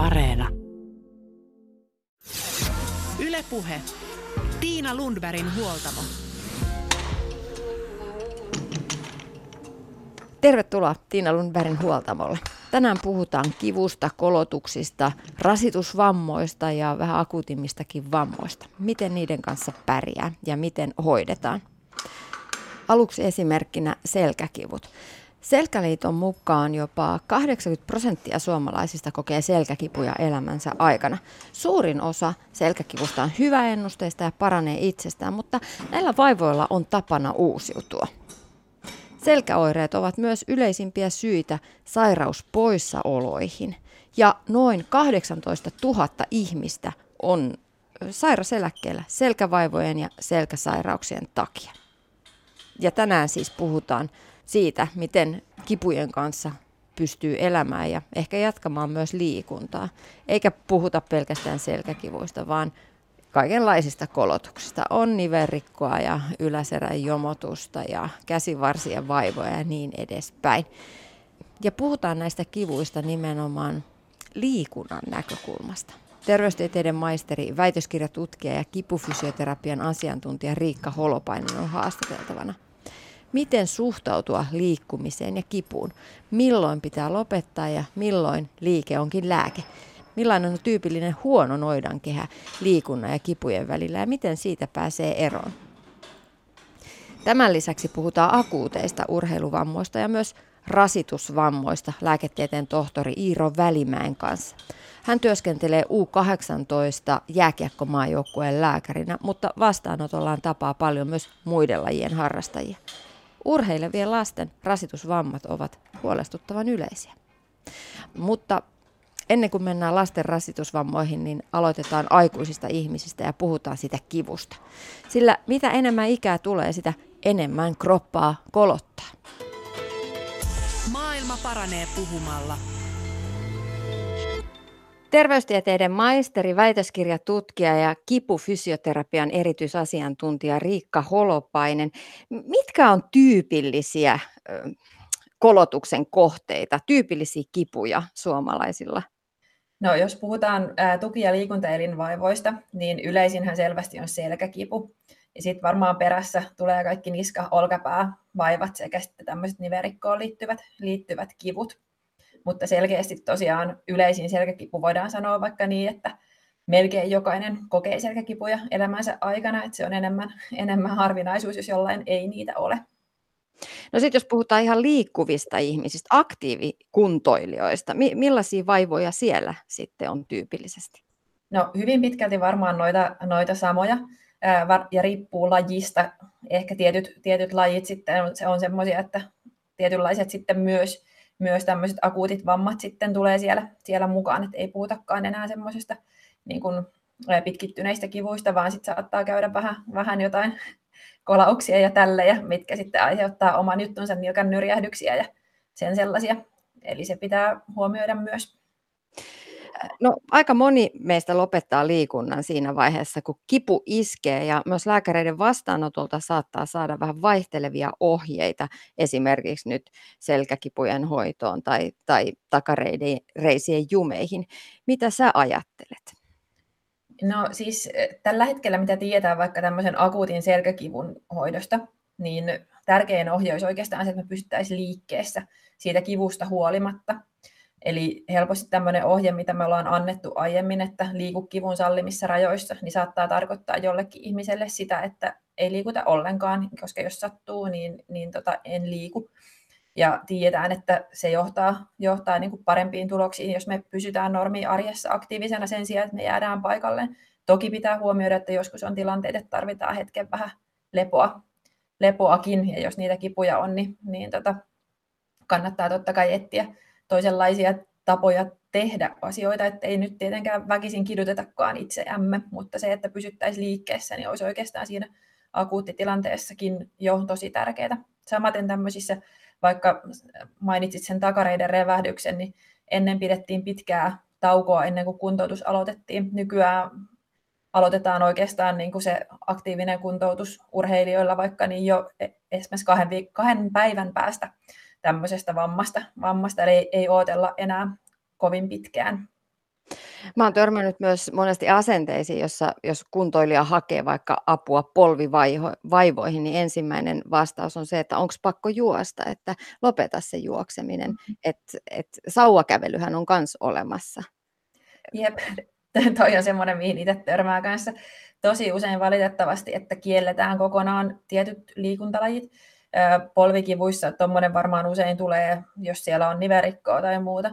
Areena. Ylepuhe. Tiina Lundbergin huoltamo. Tervetuloa Tiina Lundbergin huoltamolle. Tänään puhutaan kivusta, kolotuksista, rasitusvammoista ja vähän akuutimmistakin vammoista. Miten niiden kanssa pärjää ja miten hoidetaan. Aluksi esimerkkinä selkäkivut. Selkäliiton mukaan jopa 80 prosenttia suomalaisista kokee selkäkipuja elämänsä aikana. Suurin osa selkäkivusta on hyvä ennusteista ja paranee itsestään, mutta näillä vaivoilla on tapana uusiutua. Selkäoireet ovat myös yleisimpiä syitä sairauspoissaoloihin. Ja noin 18 000 ihmistä on sairaseläkkeellä selkävaivojen ja selkäsairauksien takia. Ja tänään siis puhutaan siitä, miten kipujen kanssa pystyy elämään ja ehkä jatkamaan myös liikuntaa. Eikä puhuta pelkästään selkäkivuista, vaan kaikenlaisista kolotuksista. On niverikkoa ja yläserän jomotusta ja käsivarsien vaivoja ja niin edespäin. Ja puhutaan näistä kivuista nimenomaan liikunnan näkökulmasta. Terveystieteiden maisteri, väitöskirjatutkija ja kipufysioterapian asiantuntija Riikka Holopainen on haastateltavana. Miten suhtautua liikkumiseen ja kipuun? Milloin pitää lopettaa ja milloin liike onkin lääke? Millainen on tyypillinen huono noidankehä liikunnan ja kipujen välillä ja miten siitä pääsee eroon? Tämän lisäksi puhutaan akuuteista urheiluvammoista ja myös rasitusvammoista lääketieteen tohtori Iiro Välimäen kanssa. Hän työskentelee U18 jääkiekkomaajoukkueen lääkärinä, mutta vastaanotollaan tapaa paljon myös muiden lajien harrastajia. Urheilevien lasten rasitusvammat ovat huolestuttavan yleisiä. Mutta ennen kuin mennään lasten rasitusvammoihin, niin aloitetaan aikuisista ihmisistä ja puhutaan sitä kivusta. Sillä mitä enemmän ikää tulee, sitä enemmän kroppaa kolottaa. Maailma paranee puhumalla. Terveystieteiden maisteri, väitöskirjatutkija ja kipufysioterapian erityisasiantuntija Riikka Holopainen. Mitkä on tyypillisiä kolotuksen kohteita, tyypillisiä kipuja suomalaisilla? No, jos puhutaan tuki- ja liikuntaelinvaivoista, niin yleisinhän selvästi on selkäkipu. Ja sitten varmaan perässä tulee kaikki niska, olkapää, vaivat sekä sitten tämmöiset niverikkoon liittyvät, liittyvät kivut. Mutta selkeästi tosiaan yleisin selkäkipu voidaan sanoa vaikka niin, että melkein jokainen kokee selkäkipuja elämänsä aikana, että se on enemmän, enemmän harvinaisuus, jos jollain ei niitä ole. No sitten jos puhutaan ihan liikkuvista ihmisistä, aktiivikuntoilijoista, mi- millaisia vaivoja siellä sitten on tyypillisesti? No hyvin pitkälti varmaan noita, noita samoja ää, ja riippuu lajista. Ehkä tietyt, tietyt lajit sitten on, se on semmoisia, että tietynlaiset sitten myös, myös tämmöiset akuutit vammat sitten tulee siellä, siellä mukaan, että ei puhutakaan enää semmoisesta niin kuin pitkittyneistä kivuista, vaan sitten saattaa käydä vähän, vähän jotain kolauksia ja tällejä, mitkä sitten aiheuttaa oman juttunsa nilkan nyrjähdyksiä ja sen sellaisia. Eli se pitää huomioida myös. No, aika moni meistä lopettaa liikunnan siinä vaiheessa, kun kipu iskee ja myös lääkäreiden vastaanotolta saattaa saada vähän vaihtelevia ohjeita esimerkiksi nyt selkäkipujen hoitoon tai, tai takareisien jumeihin. Mitä sä ajattelet? No siis eh, tällä hetkellä, mitä tiedetään vaikka tämmöisen akuutin selkäkivun hoidosta, niin tärkein ohje olisi oikeastaan se, että me pysyttäisiin liikkeessä siitä kivusta huolimatta. Eli helposti tämmöinen ohje, mitä me ollaan annettu aiemmin, että liiku kivun sallimissa rajoissa, niin saattaa tarkoittaa jollekin ihmiselle sitä, että ei liikuta ollenkaan, koska jos sattuu, niin, niin tota, en liiku. Ja tiedetään, että se johtaa, johtaa niin kuin parempiin tuloksiin, jos me pysytään normi arjessa aktiivisena sen sijaan, että me jäädään paikalle. Toki pitää huomioida, että joskus on tilanteet, että tarvitaan hetken vähän lepoa, lepoakin, ja jos niitä kipuja on, niin, niin tota, kannattaa totta kai etsiä toisenlaisia tapoja tehdä asioita, että ei nyt tietenkään väkisin kidutetakaan itseämme, mutta se, että pysyttäisiin liikkeessä, niin olisi oikeastaan siinä akuuttitilanteessakin jo tosi tärkeää. Samaten tämmöisissä vaikka mainitsit sen takareiden revähdyksen, niin ennen pidettiin pitkää taukoa ennen kuin kuntoutus aloitettiin. Nykyään aloitetaan oikeastaan niin kuin se aktiivinen kuntoutus urheilijoilla vaikka niin jo e, esimerkiksi kahden, viik- kahden päivän päästä tämmöisestä vammasta, vammasta eli ei, ei odotella enää kovin pitkään. Mä oon törmännyt myös monesti asenteisiin, jossa jos kuntoilija hakee vaikka apua polvivaivoihin, niin ensimmäinen vastaus on se, että onko pakko juosta, että lopeta se juokseminen. Mm-hmm. Että et sauvakävelyhän on myös olemassa. Jep, toi on semmoinen, mihin itse törmää kanssa tosi usein valitettavasti, että kielletään kokonaan tietyt liikuntalajit. Polvikivuissa tuommoinen varmaan usein tulee, jos siellä on niverikkoa tai muuta.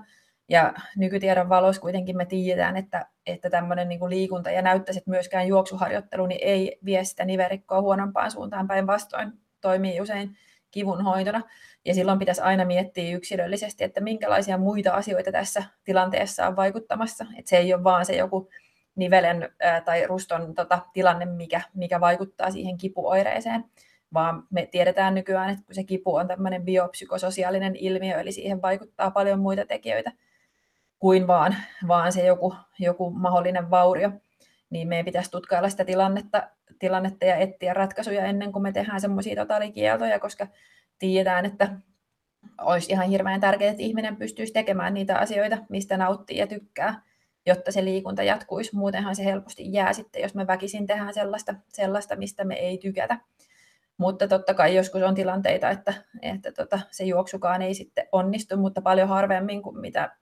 Ja nykytiedon valossa kuitenkin me tiedetään, että, että tämmöinen niin liikunta ja näyttäisi, että myöskään juoksuharjoittelu niin ei vie sitä niverikkoa huonompaan suuntaan päinvastoin toimii usein kivun hoitona. Ja silloin pitäisi aina miettiä yksilöllisesti, että minkälaisia muita asioita tässä tilanteessa on vaikuttamassa. Että se ei ole vaan se joku nivelen ää, tai ruston tota, tilanne, mikä, mikä vaikuttaa siihen kipuoireeseen, vaan me tiedetään nykyään, että se kipu on tämmöinen biopsykososiaalinen ilmiö, eli siihen vaikuttaa paljon muita tekijöitä kuin vaan, vaan se joku, joku mahdollinen vaurio, niin meidän pitäisi tutkailla sitä tilannetta, tilannetta ja etsiä ratkaisuja ennen kuin me tehdään semmoisia totaalikieltoja, koska tiedetään, että olisi ihan hirveän tärkeää, että ihminen pystyisi tekemään niitä asioita, mistä nauttii ja tykkää, jotta se liikunta jatkuisi. Muutenhan se helposti jää sitten, jos me väkisin tehdään sellaista, sellaista mistä me ei tykätä. Mutta totta kai joskus on tilanteita, että, että tota, se juoksukaan ei sitten onnistu, mutta paljon harvemmin kuin mitä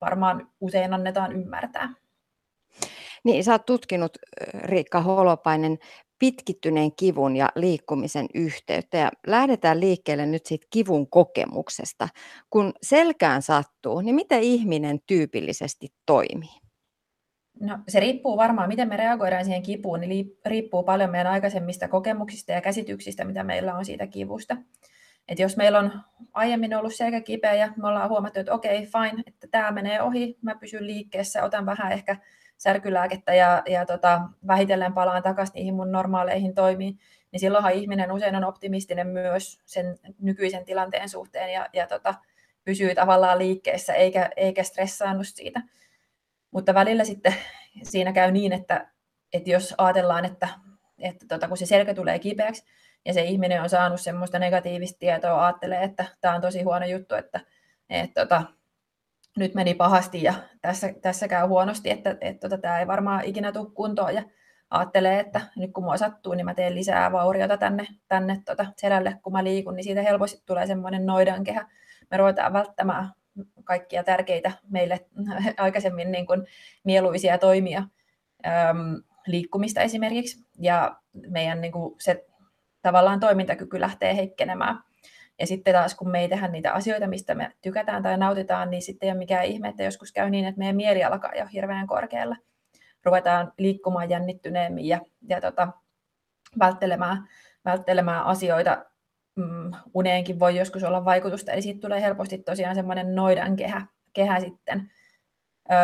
varmaan usein annetaan ymmärtää. Niin, sä oot tutkinut, Riikka Holopainen, pitkittyneen kivun ja liikkumisen yhteyttä. Ja lähdetään liikkeelle nyt siitä kivun kokemuksesta. Kun selkään sattuu, niin miten ihminen tyypillisesti toimii? No, se riippuu varmaan, miten me reagoidaan siihen kipuun, niin riippuu paljon meidän aikaisemmista kokemuksista ja käsityksistä, mitä meillä on siitä kivusta. Et jos meillä on aiemmin ollut selkä kipeä ja me ollaan huomattu, että okei, okay, fine, että tämä menee ohi, mä pysyn liikkeessä, otan vähän ehkä särkylääkettä ja, ja tota, vähitellen palaan takaisin niihin mun normaaleihin toimiin, niin silloinhan ihminen usein on optimistinen myös sen nykyisen tilanteen suhteen ja, ja tota, pysyy tavallaan liikkeessä eikä, eikä stressaannut siitä. Mutta välillä sitten siinä käy niin, että, että jos ajatellaan, että, että tota, kun se selkä tulee kipeäksi ja se ihminen on saanut semmoista negatiivista tietoa, ajattelee, että tämä on tosi huono juttu, että, että tota, nyt meni pahasti ja tässä, tässä käy huonosti, että, että tota, tämä ei varmaan ikinä tule kuntoon ja ajattelee, että nyt kun mua sattuu, niin mä teen lisää vauriota tänne, tänne tota selälle, kun mä liikun, niin siitä helposti tulee semmoinen noidankehä. Me ruvetaan välttämään kaikkia tärkeitä meille aikaisemmin niin kuin mieluisia toimia, äm, liikkumista esimerkiksi, ja meidän niin kuin se tavallaan toimintakyky lähtee heikkenemään. Ja sitten taas kun me ei tehdä niitä asioita, mistä me tykätään tai nautitaan, niin sitten ei ole mikään ihme, että joskus käy niin, että meidän mieli alkaa jo hirveän korkealla. Ruvetaan liikkumaan jännittyneemmin ja, ja tota, välttelemään, välttelemään asioita. Mm, uneenkin voi joskus olla vaikutusta, eli siitä tulee helposti tosiaan semmoinen noidan kehä, kehä sitten. Ö,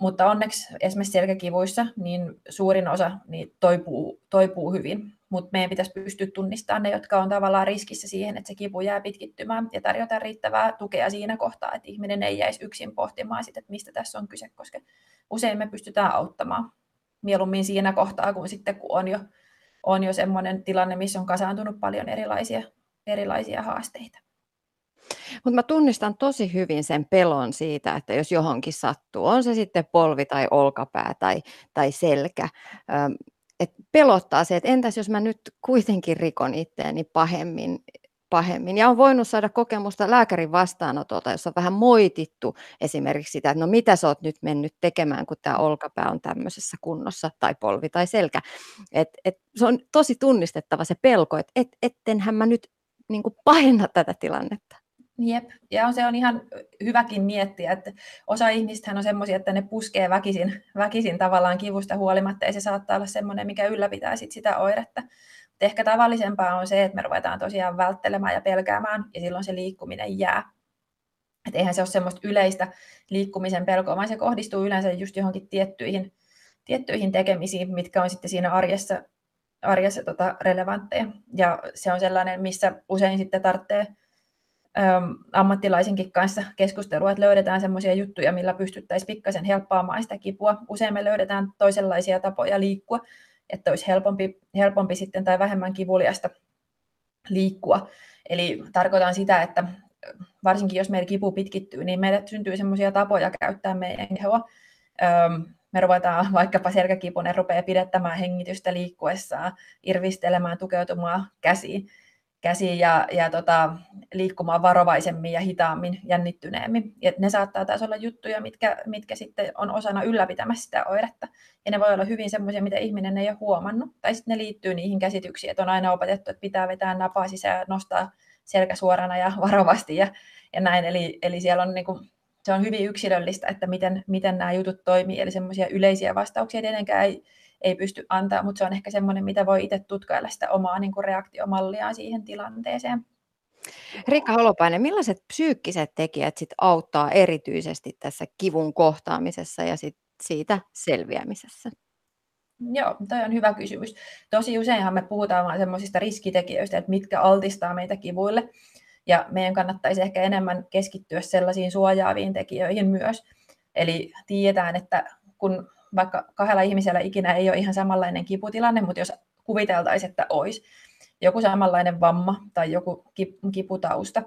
mutta onneksi esimerkiksi selkäkivuissa niin suurin osa niin toipuu, toipuu hyvin mutta meidän pitäisi pystyä tunnistamaan ne, jotka on tavallaan riskissä siihen, että se kipu jää pitkittymään ja tarjota riittävää tukea siinä kohtaa, että ihminen ei jäisi yksin pohtimaan sitä, että mistä tässä on kyse, koska usein me pystytään auttamaan mieluummin siinä kohtaa kuin sitten, kun on jo, on jo semmoinen tilanne, missä on kasaantunut paljon erilaisia, erilaisia haasteita. Mutta mä tunnistan tosi hyvin sen pelon siitä, että jos johonkin sattuu, on se sitten polvi tai olkapää tai, tai selkä, että pelottaa se, että entäs jos mä nyt kuitenkin rikon itteeni pahemmin, pahemmin. Ja on voinut saada kokemusta lääkärin vastaanotolta, jossa on vähän moitittu esimerkiksi sitä, että no mitä sä oot nyt mennyt tekemään, kun tämä olkapää on tämmöisessä kunnossa, tai polvi tai selkä. Et, et, se on tosi tunnistettava se pelko, että et, ettenhän mä nyt niin pahenna tätä tilannetta. Jep, ja se on ihan hyväkin miettiä, että osa ihmistä on semmoisia, että ne puskee väkisin, väkisin tavallaan kivusta huolimatta, ja se saattaa olla semmoinen, mikä ylläpitää sit sitä oiretta. Mutta ehkä tavallisempaa on se, että me ruvetaan tosiaan välttelemään ja pelkäämään, ja silloin se liikkuminen jää. Et eihän se ole semmoista yleistä liikkumisen pelkoa, vaan se kohdistuu yleensä just johonkin tiettyihin, tiettyihin tekemisiin, mitkä on sitten siinä arjessa, arjessa tota relevantteja. Ja se on sellainen, missä usein sitten tarvitsee ammattilaisenkin kanssa keskustelua, että löydetään sellaisia juttuja, millä pystyttäisiin pikkasen helppaamaan sitä kipua. Usein me löydetään toisenlaisia tapoja liikkua, että olisi helpompi, helpompi sitten tai vähemmän kivuliasta liikkua. Eli tarkoitan sitä, että varsinkin jos meidän kipu pitkittyy, niin meille syntyy sellaisia tapoja käyttää meidän kehoa, me ruvetaan vaikkapa selkäkipunen rupeaa pidettämään hengitystä liikkuessaan, irvistelemään, tukeutumaan käsiin, käsiin ja, ja tota, liikkumaan varovaisemmin ja hitaammin, jännittyneemmin. Ja ne saattaa taas olla juttuja, mitkä, mitkä sitten on osana ylläpitämässä sitä oiretta. Ja ne voi olla hyvin semmoisia, mitä ihminen ei ole huomannut. Tai sitten ne liittyy niihin käsityksiin, että on aina opetettu, että pitää vetää napaa sisään nostaa selkä suorana ja varovasti ja, ja näin. Eli, eli siellä on niin kuin, se on hyvin yksilöllistä, että miten, miten nämä jutut toimii. Eli semmoisia yleisiä vastauksia tietenkään ei, ei pysty antaa, mutta se on ehkä semmoinen, mitä voi itse tutkailla sitä omaa niin kuin reaktiomalliaan siihen tilanteeseen. Riikka Holopainen, millaiset psyykkiset tekijät sit auttaa erityisesti tässä kivun kohtaamisessa ja sit siitä selviämisessä? Joo, toi on hyvä kysymys. Tosi useinhan me puhutaan vain semmoisista riskitekijöistä, että mitkä altistaa meitä kivuille. Ja meidän kannattaisi ehkä enemmän keskittyä sellaisiin suojaaviin tekijöihin myös. Eli tiedetään, että kun vaikka kahdella ihmisellä ikinä ei ole ihan samanlainen kiputilanne, mutta jos kuviteltaisiin, että olisi joku samanlainen vamma tai joku kiputausta,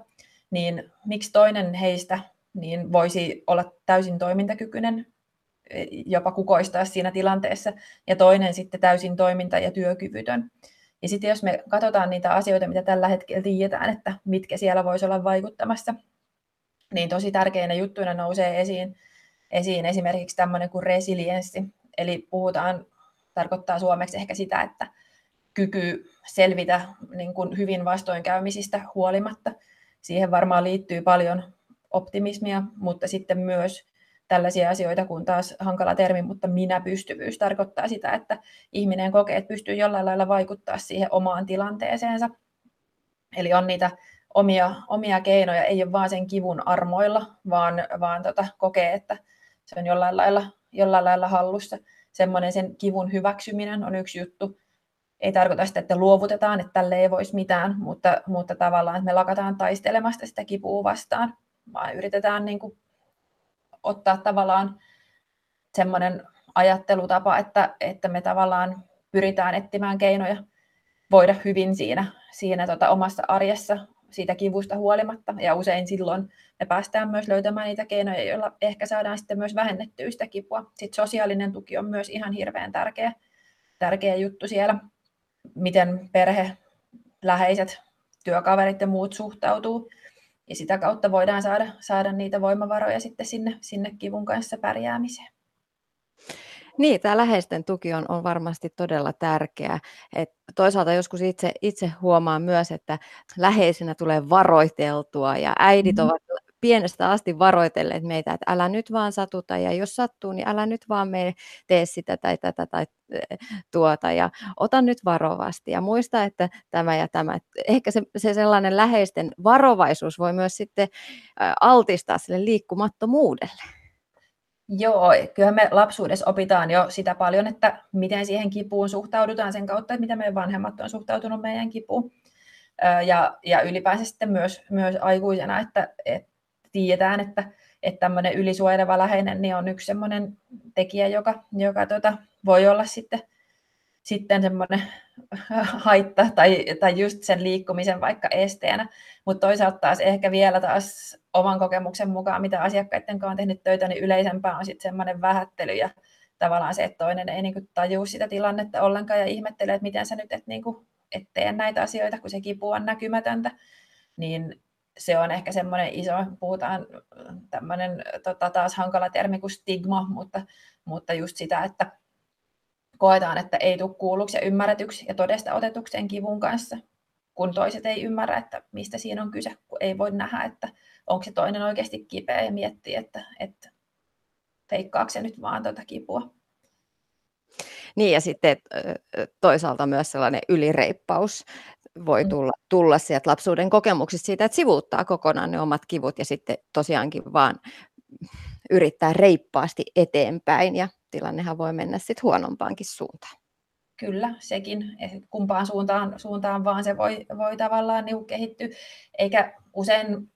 niin miksi toinen heistä niin voisi olla täysin toimintakykyinen, e, jopa kukoistaa siinä tilanteessa, ja toinen sitten täysin toiminta- ja työkyvytön. Ja sitten jos me katsotaan niitä asioita, mitä tällä hetkellä tiedetään, että mitkä siellä voisi olla vaikuttamassa, niin tosi tärkeinä juttuina nousee esiin, esiin esimerkiksi tämmöinen kuin resilienssi. Eli puhutaan, tarkoittaa suomeksi ehkä sitä, että kyky selvitä niin kuin hyvin vastoinkäymisistä huolimatta. Siihen varmaan liittyy paljon optimismia, mutta sitten myös tällaisia asioita kuin taas hankala termi, mutta minä-pystyvyys tarkoittaa sitä, että ihminen kokee, että pystyy jollain lailla vaikuttaa siihen omaan tilanteeseensa. Eli on niitä omia, omia keinoja, ei ole vaan sen kivun armoilla, vaan, vaan tota, kokee, että se on jollain lailla, jollain lailla hallussa. Semmoinen sen kivun hyväksyminen on yksi juttu. Ei tarkoita sitä, että luovutetaan, että tälle ei voisi mitään, mutta, mutta tavallaan, että me lakataan taistelemasta sitä kipua vastaan, vaan yritetään niin kuin ottaa tavallaan semmoinen ajattelutapa, että, että me tavallaan pyritään etsimään keinoja voida hyvin siinä, siinä tota omassa arjessa siitä kivusta huolimatta. Ja usein silloin me päästään myös löytämään niitä keinoja, joilla ehkä saadaan sitten myös vähennettyä sitä kipua. Sitten sosiaalinen tuki on myös ihan hirveän tärkeä, tärkeä juttu siellä, miten perhe, läheiset, työkaverit ja muut suhtautuu ja sitä kautta voidaan saada, saada niitä voimavaroja sitten sinne, sinne kivun kanssa pärjäämiseen. Niin, tämä läheisten tuki on, on varmasti todella tärkeää. Et toisaalta joskus itse, itse huomaan myös, että läheisenä tulee varoiteltua ja äidit mm-hmm. ovat pienestä asti varoitelleet meitä, että älä nyt vaan satuta ja jos sattuu, niin älä nyt vaan mene tee sitä tai tätä tai eh, tuota ja ota nyt varovasti ja muista, että tämä ja tämä. Ehkä se, se sellainen läheisten varovaisuus voi myös sitten altistaa sille liikkumattomuudelle. Joo, kyllä me lapsuudessa opitaan jo sitä paljon, että miten siihen kipuun suhtaudutaan sen kautta, että miten meidän vanhemmat on suhtautunut meidän kipuun. Ja, ja ylipäänsä sitten myös, myös aikuisena, että, että tiedetään, että, että tämmöinen ylisuojeleva läheinen niin on yksi semmoinen tekijä, joka, joka tota, voi olla sitten, sitten semmoinen haitta tai, tai just sen liikkumisen vaikka esteenä. Mutta toisaalta taas ehkä vielä taas oman kokemuksen mukaan, mitä asiakkaiden kanssa on tehnyt töitä, niin yleisempää on sitten semmoinen vähättely ja tavallaan se, että toinen ei niinku tajua sitä tilannetta ollenkaan ja ihmettelee, että miten sä nyt et, niinku, et tee näitä asioita, kun se kipu on näkymätöntä. Niin se on ehkä semmoinen iso, puhutaan tämmöinen tota, taas hankala termi kuin stigma, mutta, mutta just sitä, että koetaan, että ei tule kuulluksi ja ymmärretyksi ja todesta otetukseen kivun kanssa, kun toiset ei ymmärrä, että mistä siinä on kyse, kun ei voi nähdä, että onko se toinen oikeasti kipeä ja miettii, että, että feikkaako se nyt vaan tuota kipua. Niin ja sitten toisaalta myös sellainen ylireippaus voi mm. tulla, tulla sieltä lapsuuden kokemuksista siitä, että sivuuttaa kokonaan ne omat kivut ja sitten tosiaankin vaan yrittää reippaasti eteenpäin ja tilannehan voi mennä sitten huonompaankin suuntaan. Kyllä, sekin. Kumpaan suuntaan, suuntaan vaan se voi, voi tavallaan niin kehittyä. Eikä usein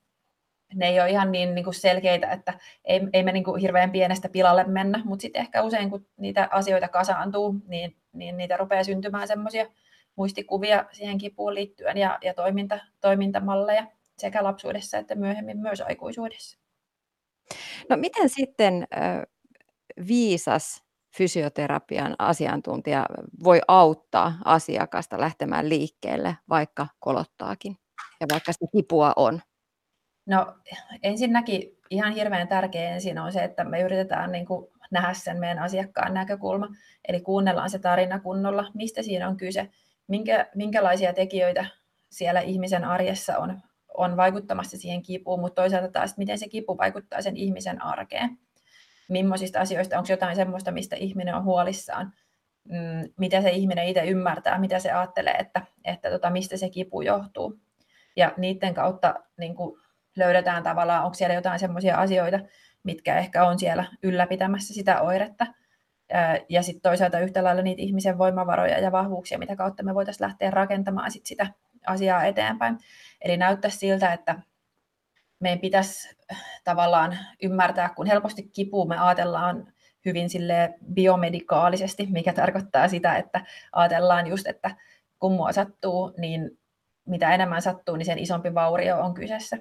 ne ei ole ihan niin, niin kuin selkeitä, että ei, ei me niin kuin hirveän pienestä pilalle mennä, mutta sitten ehkä usein kun niitä asioita kasaantuu, niin, niin niitä rupeaa syntymään semmoisia muistikuvia siihen kipuun liittyen ja, ja toiminta, toimintamalleja sekä lapsuudessa että myöhemmin myös aikuisuudessa. No miten sitten viisas fysioterapian asiantuntija voi auttaa asiakasta lähtemään liikkeelle, vaikka kolottaakin ja vaikka sitä kipua on? No ensinnäkin ihan hirveän tärkeä ensin on se, että me yritetään niin kuin nähdä sen meidän asiakkaan näkökulma, eli kuunnellaan se tarina kunnolla, mistä siinä on kyse, minkä, minkälaisia tekijöitä siellä ihmisen arjessa on, on vaikuttamassa siihen kipuun, mutta toisaalta taas, miten se kipu vaikuttaa sen ihmisen arkeen. Millaisista asioista, onko jotain sellaista, mistä ihminen on huolissaan, mm, mitä se ihminen itse ymmärtää, mitä se ajattelee, että, että tota, mistä se kipu johtuu. Ja niiden kautta niin kuin löydetään tavallaan, onko siellä jotain sellaisia asioita, mitkä ehkä on siellä ylläpitämässä sitä oiretta. Ja sitten toisaalta yhtä lailla niitä ihmisen voimavaroja ja vahvuuksia, mitä kautta me voitaisiin lähteä rakentamaan sit sitä asiaa eteenpäin. Eli näyttäisi siltä, että meidän pitäisi tavallaan ymmärtää, kun helposti kipua me ajatellaan hyvin sille biomedikaalisesti, mikä tarkoittaa sitä, että ajatellaan just, että kun mua sattuu, niin mitä enemmän sattuu, niin sen isompi vaurio on kyseessä.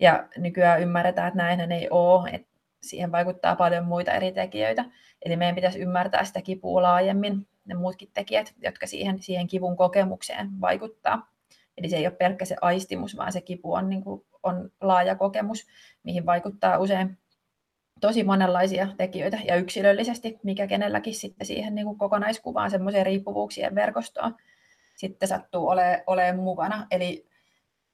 Ja nykyään ymmärretään, että näin ei ole, että siihen vaikuttaa paljon muita eri tekijöitä. Eli meidän pitäisi ymmärtää sitä kipua laajemmin, ne muutkin tekijät, jotka siihen, siihen kivun kokemukseen vaikuttaa. Eli se ei ole pelkkä se aistimus, vaan se kipu on, niin kuin, on laaja kokemus, mihin vaikuttaa usein tosi monenlaisia tekijöitä ja yksilöllisesti, mikä kenelläkin sitten siihen niin kuin kokonaiskuvaan semmoiseen riippuvuuksien verkostoon sitten sattuu olemaan ole mukana. Eli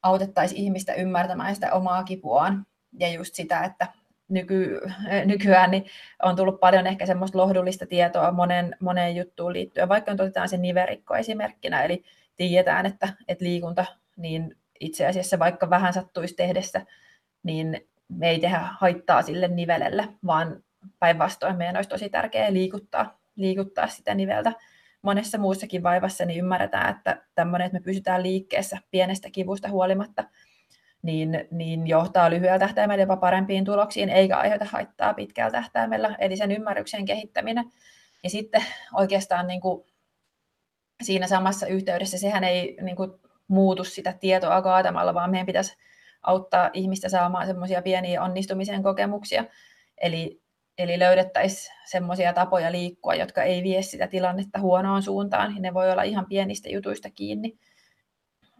autettaisiin ihmistä ymmärtämään sitä omaa kipuaan ja just sitä, että nyky, nykyään niin on tullut paljon ehkä semmoista lohdullista tietoa monen, moneen juttuun liittyen, vaikka nyt otetaan se niverikko esimerkkinä, eli tiedetään, että, että liikunta, niin itse asiassa vaikka vähän sattuisi tehdessä, niin me ei tehdä haittaa sille nivelelle, vaan päinvastoin meidän olisi tosi tärkeää liikuttaa, liikuttaa sitä niveltä. Monessa muussakin vaivassa niin ymmärretään, että tämmöinen, että me pysytään liikkeessä pienestä kivusta huolimatta, niin, niin johtaa lyhyellä tähtäimellä jopa parempiin tuloksiin, eikä aiheuta haittaa pitkällä tähtäimellä, eli sen ymmärryksen kehittäminen. Ja sitten oikeastaan niin kuin siinä samassa yhteydessä sehän ei niin kuin muutu sitä tietoa kaatamalla, vaan meidän pitäisi auttaa ihmistä saamaan semmoisia pieniä onnistumisen kokemuksia. Eli Eli löydettäisiin semmoisia tapoja liikkua, jotka ei vie sitä tilannetta huonoon suuntaan. Ne voi olla ihan pienistä jutuista kiinni.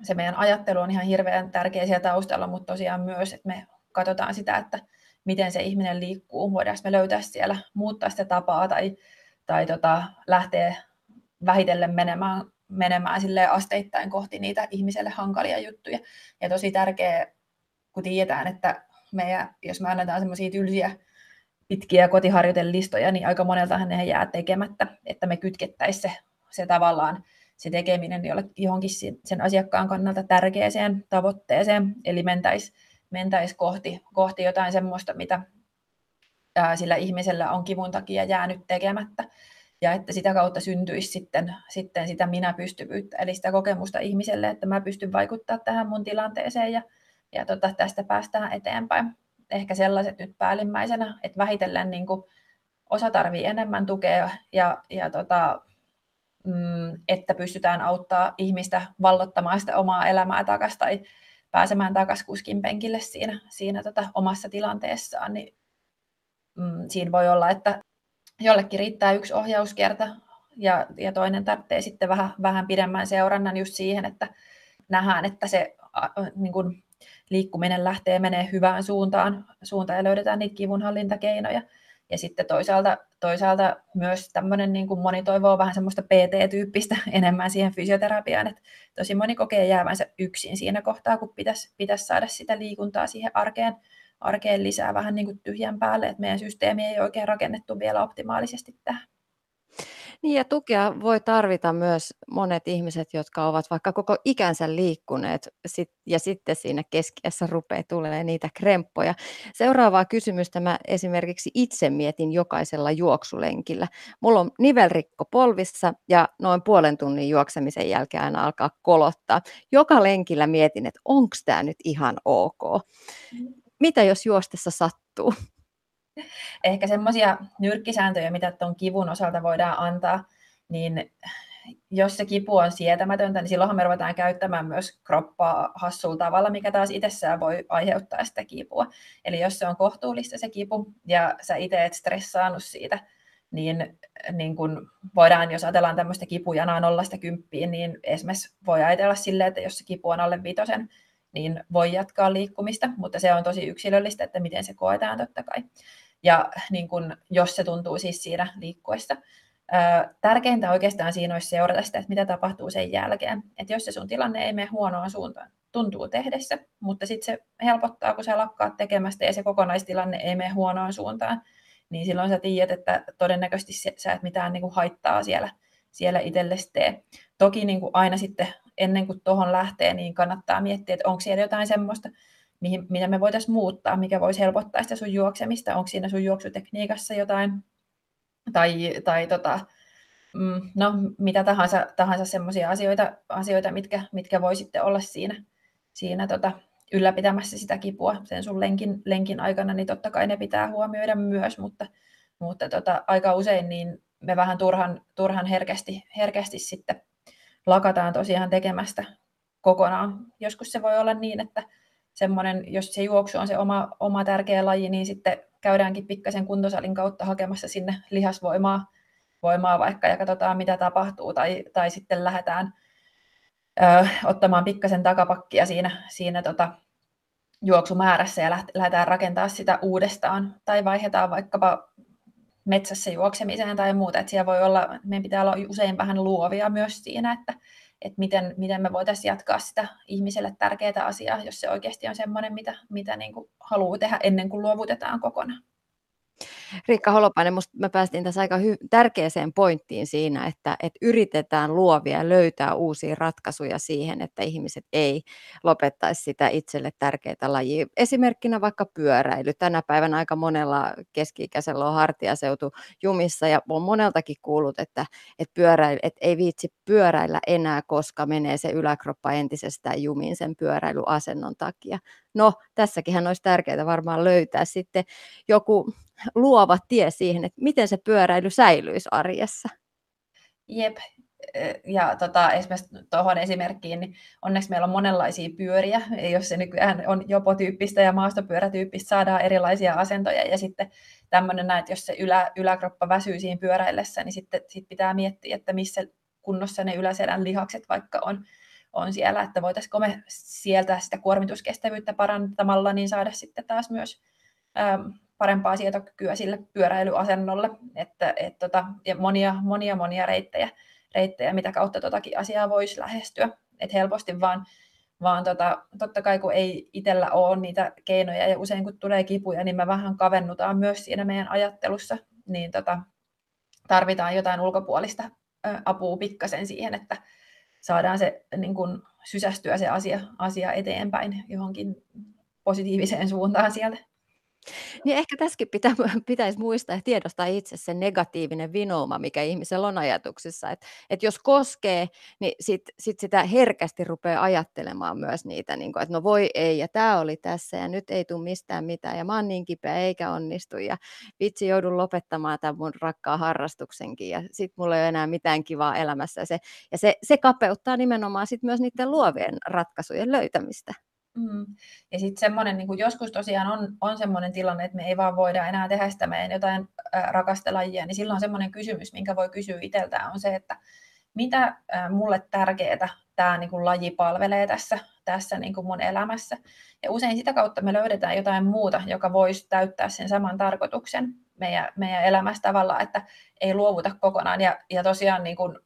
Se meidän ajattelu on ihan hirveän tärkeä siellä taustalla, mutta tosiaan myös, että me katsotaan sitä, että miten se ihminen liikkuu. Voidaan me löytää siellä, muuttaa sitä tapaa tai, tai tota, lähteä vähitellen menemään, menemään asteittain kohti niitä ihmiselle hankalia juttuja. Ja tosi tärkeää, kun tiedetään, että meidän, jos me annetaan semmoisia tylsiä pitkiä kotiharjoitelistoja, niin aika moneltahan ne jää tekemättä, että me kytkettäisiin se, se tavallaan se tekeminen johonkin sen asiakkaan kannalta tärkeäseen tavoitteeseen, eli mentäisiin mentäis kohti, kohti jotain semmoista, mitä ää, sillä ihmisellä on kivun takia jäänyt tekemättä, ja että sitä kautta syntyisi sitten, sitten sitä minä-pystyvyyttä, eli sitä kokemusta ihmiselle, että mä pystyn vaikuttamaan tähän mun tilanteeseen, ja, ja tota, tästä päästään eteenpäin. Ehkä sellaiset nyt päällimmäisenä, että vähitellen niin kuin osa tarvii enemmän tukea ja, ja tota, että pystytään auttaa ihmistä vallottamaan sitä omaa elämää takaisin tai pääsemään takaisin kuskin penkille siinä, siinä tota omassa tilanteessaan, niin mm, siinä voi olla, että jollekin riittää yksi ohjauskerta ja, ja toinen tarvitsee sitten vähän, vähän pidemmän seurannan just siihen, että nähdään, että se niin kuin liikkuminen lähtee menee hyvään suuntaan, suuntaan ja löydetään niitä kivunhallintakeinoja. Ja sitten toisaalta, toisaalta myös tämmöinen, niin kuin moni toivoo vähän semmoista PT-tyyppistä enemmän siihen fysioterapiaan, että tosi moni kokee jäävänsä yksin siinä kohtaa, kun pitäisi, pitäisi saada sitä liikuntaa siihen arkeen, arkeen lisää vähän niin kuin tyhjän päälle, että meidän systeemi ei oikein rakennettu vielä optimaalisesti tähän. Niin ja tukea voi tarvita myös monet ihmiset, jotka ovat vaikka koko ikänsä liikkuneet sit, ja sitten siinä keskiässä rupeaa tulee niitä kremppoja. Seuraavaa kysymystä mä esimerkiksi itse mietin jokaisella juoksulenkillä. Mulla on nivelrikko polvissa ja noin puolen tunnin juoksemisen jälkeen aina alkaa kolottaa. Joka lenkillä mietin, että onko tämä nyt ihan ok. Mm. Mitä jos juostessa sattuu? Ehkä semmoisia nyrkkisääntöjä, mitä tuon kivun osalta voidaan antaa, niin jos se kipu on sietämätöntä, niin silloinhan me ruvetaan käyttämään myös kroppaa hassulla tavalla, mikä taas itsessään voi aiheuttaa sitä kipua. Eli jos se on kohtuullista se kipu ja sä itse et stressaannut siitä niin, niin kun voidaan, jos ajatellaan tämmöistä kipujanaa nollasta kymppiin, niin esimerkiksi voi ajatella silleen, että jos se kipu on alle viitosen, niin voi jatkaa liikkumista, mutta se on tosi yksilöllistä, että miten se koetaan totta kai. Ja niin kun, jos se tuntuu siis siinä liikkuessa. Tärkeintä oikeastaan siinä olisi seurata sitä, että mitä tapahtuu sen jälkeen. Että jos se sun tilanne ei mene huonoon suuntaan, tuntuu tehdessä, mutta sitten se helpottaa, kun sä lakkaat tekemästä ja se kokonaistilanne ei mene huonoon suuntaan, niin silloin sä tiedät, että todennäköisesti sä et mitään niin kuin haittaa siellä, siellä itsellesi tee. Toki niin kuin aina sitten ennen kuin tuohon lähtee, niin kannattaa miettiä, että onko siellä jotain semmoista, mihin, mitä me voitaisiin muuttaa, mikä voisi helpottaa sitä sun juoksemista, onko siinä sun juoksutekniikassa jotain, tai, tai tota, mm, no, mitä tahansa, tahansa semmoisia asioita, asioita mitkä, mitkä voi sitten olla siinä, siinä tota, ylläpitämässä sitä kipua. Sen sun lenkin, lenkin aikana, niin totta kai ne pitää huomioida myös, mutta, mutta tota, aika usein niin me vähän turhan, turhan herkästi, herkästi sitten lakataan tosiaan tekemästä kokonaan. Joskus se voi olla niin, että semmoinen, jos se juoksu on se oma, oma tärkeä laji, niin sitten käydäänkin pikkasen kuntosalin kautta hakemassa sinne lihasvoimaa voimaa vaikka ja katsotaan mitä tapahtuu, tai, tai sitten lähdetään ö, ottamaan pikkasen takapakkia siinä, siinä tota, juoksumäärässä ja lähdetään rakentaa sitä uudestaan, tai vaihdetaan vaikkapa metsässä juoksemiseen tai muuta. Että siellä voi olla, meidän pitää olla usein vähän luovia myös siinä, että, että miten, miten me voitaisiin jatkaa sitä ihmiselle tärkeää asiaa, jos se oikeasti on semmoinen, mitä, mitä niin kuin haluaa tehdä ennen kuin luovutetaan kokonaan. Riikka Holopainen, musta me päästiin tässä aika hy- tärkeäseen pointtiin siinä, että, että yritetään luovia ja löytää uusia ratkaisuja siihen, että ihmiset ei lopettaisi sitä itselle tärkeää lajia. Esimerkkinä vaikka pyöräily. Tänä päivänä aika monella keski-ikäisellä on hartiaseutu jumissa ja on moneltakin kuullut, että, että, pyöräily, että ei viitsi pyöräillä enää, koska menee se yläkroppa entisestään jumiin sen pyöräilyasennon takia. No, tässäkin olisi tärkeää varmaan löytää sitten joku luova tie siihen, että miten se pyöräily säilyisi arjessa. Jep, ja tota, esimerkiksi tuohon esimerkkiin, niin onneksi meillä on monenlaisia pyöriä, jos se nykyään on jopotyyppistä ja maastopyörätyyppistä, saadaan erilaisia asentoja, ja sitten tämmöinen että jos se ylä, yläkroppa väsyy siinä pyöräillessä, niin sitten sit pitää miettiä, että missä kunnossa ne yläselän lihakset vaikka on, on siellä, että voitaisiinko me sieltä sitä kuormituskestävyyttä parantamalla niin saada sitten taas myös ähm, parempaa sietokykyä sille pyöräilyasennolle, että, et tota, ja monia, monia, monia reittejä, reittejä, mitä kautta totakin asiaa voisi lähestyä. Et helposti vaan, vaan tota, totta kai kun ei itsellä ole niitä keinoja ja usein kun tulee kipuja, niin me vähän kavennutaan myös siinä meidän ajattelussa, niin tota, tarvitaan jotain ulkopuolista apua pikkasen siihen, että saadaan se niin kun, sysästyä se asia, asia eteenpäin johonkin positiiviseen suuntaan sieltä. Niin ehkä tässäkin pitä, pitäisi muistaa ja tiedostaa itse se negatiivinen vinouma, mikä ihmisellä on ajatuksissa. Että et jos koskee, niin sit, sit sitä herkästi rupeaa ajattelemaan myös niitä, niin että no voi ei, ja tämä oli tässä, ja nyt ei tule mistään mitään, ja mä oon niin kipeä, eikä onnistu, ja vitsi joudun lopettamaan tämän mun rakkaan harrastuksenkin, ja sitten mulla ei ole enää mitään kivaa elämässä. Ja se, ja se, se kapeuttaa nimenomaan sit myös niiden luovien ratkaisujen löytämistä. Mm. Ja sitten semmoinen, niin joskus tosiaan on, on semmoinen tilanne, että me ei vaan voida enää tehdä sitä meidän jotain ää, rakasta lajia, niin silloin semmoinen kysymys, minkä voi kysyä itseltään, on se, että mitä ää, mulle tärkeää tämä niin kuin laji palvelee tässä, tässä niin kuin mun elämässä. Ja usein sitä kautta me löydetään jotain muuta, joka voisi täyttää sen saman tarkoituksen meidän, meidän elämässä tavalla, että ei luovuta kokonaan. Ja, ja tosiaan niin kuin,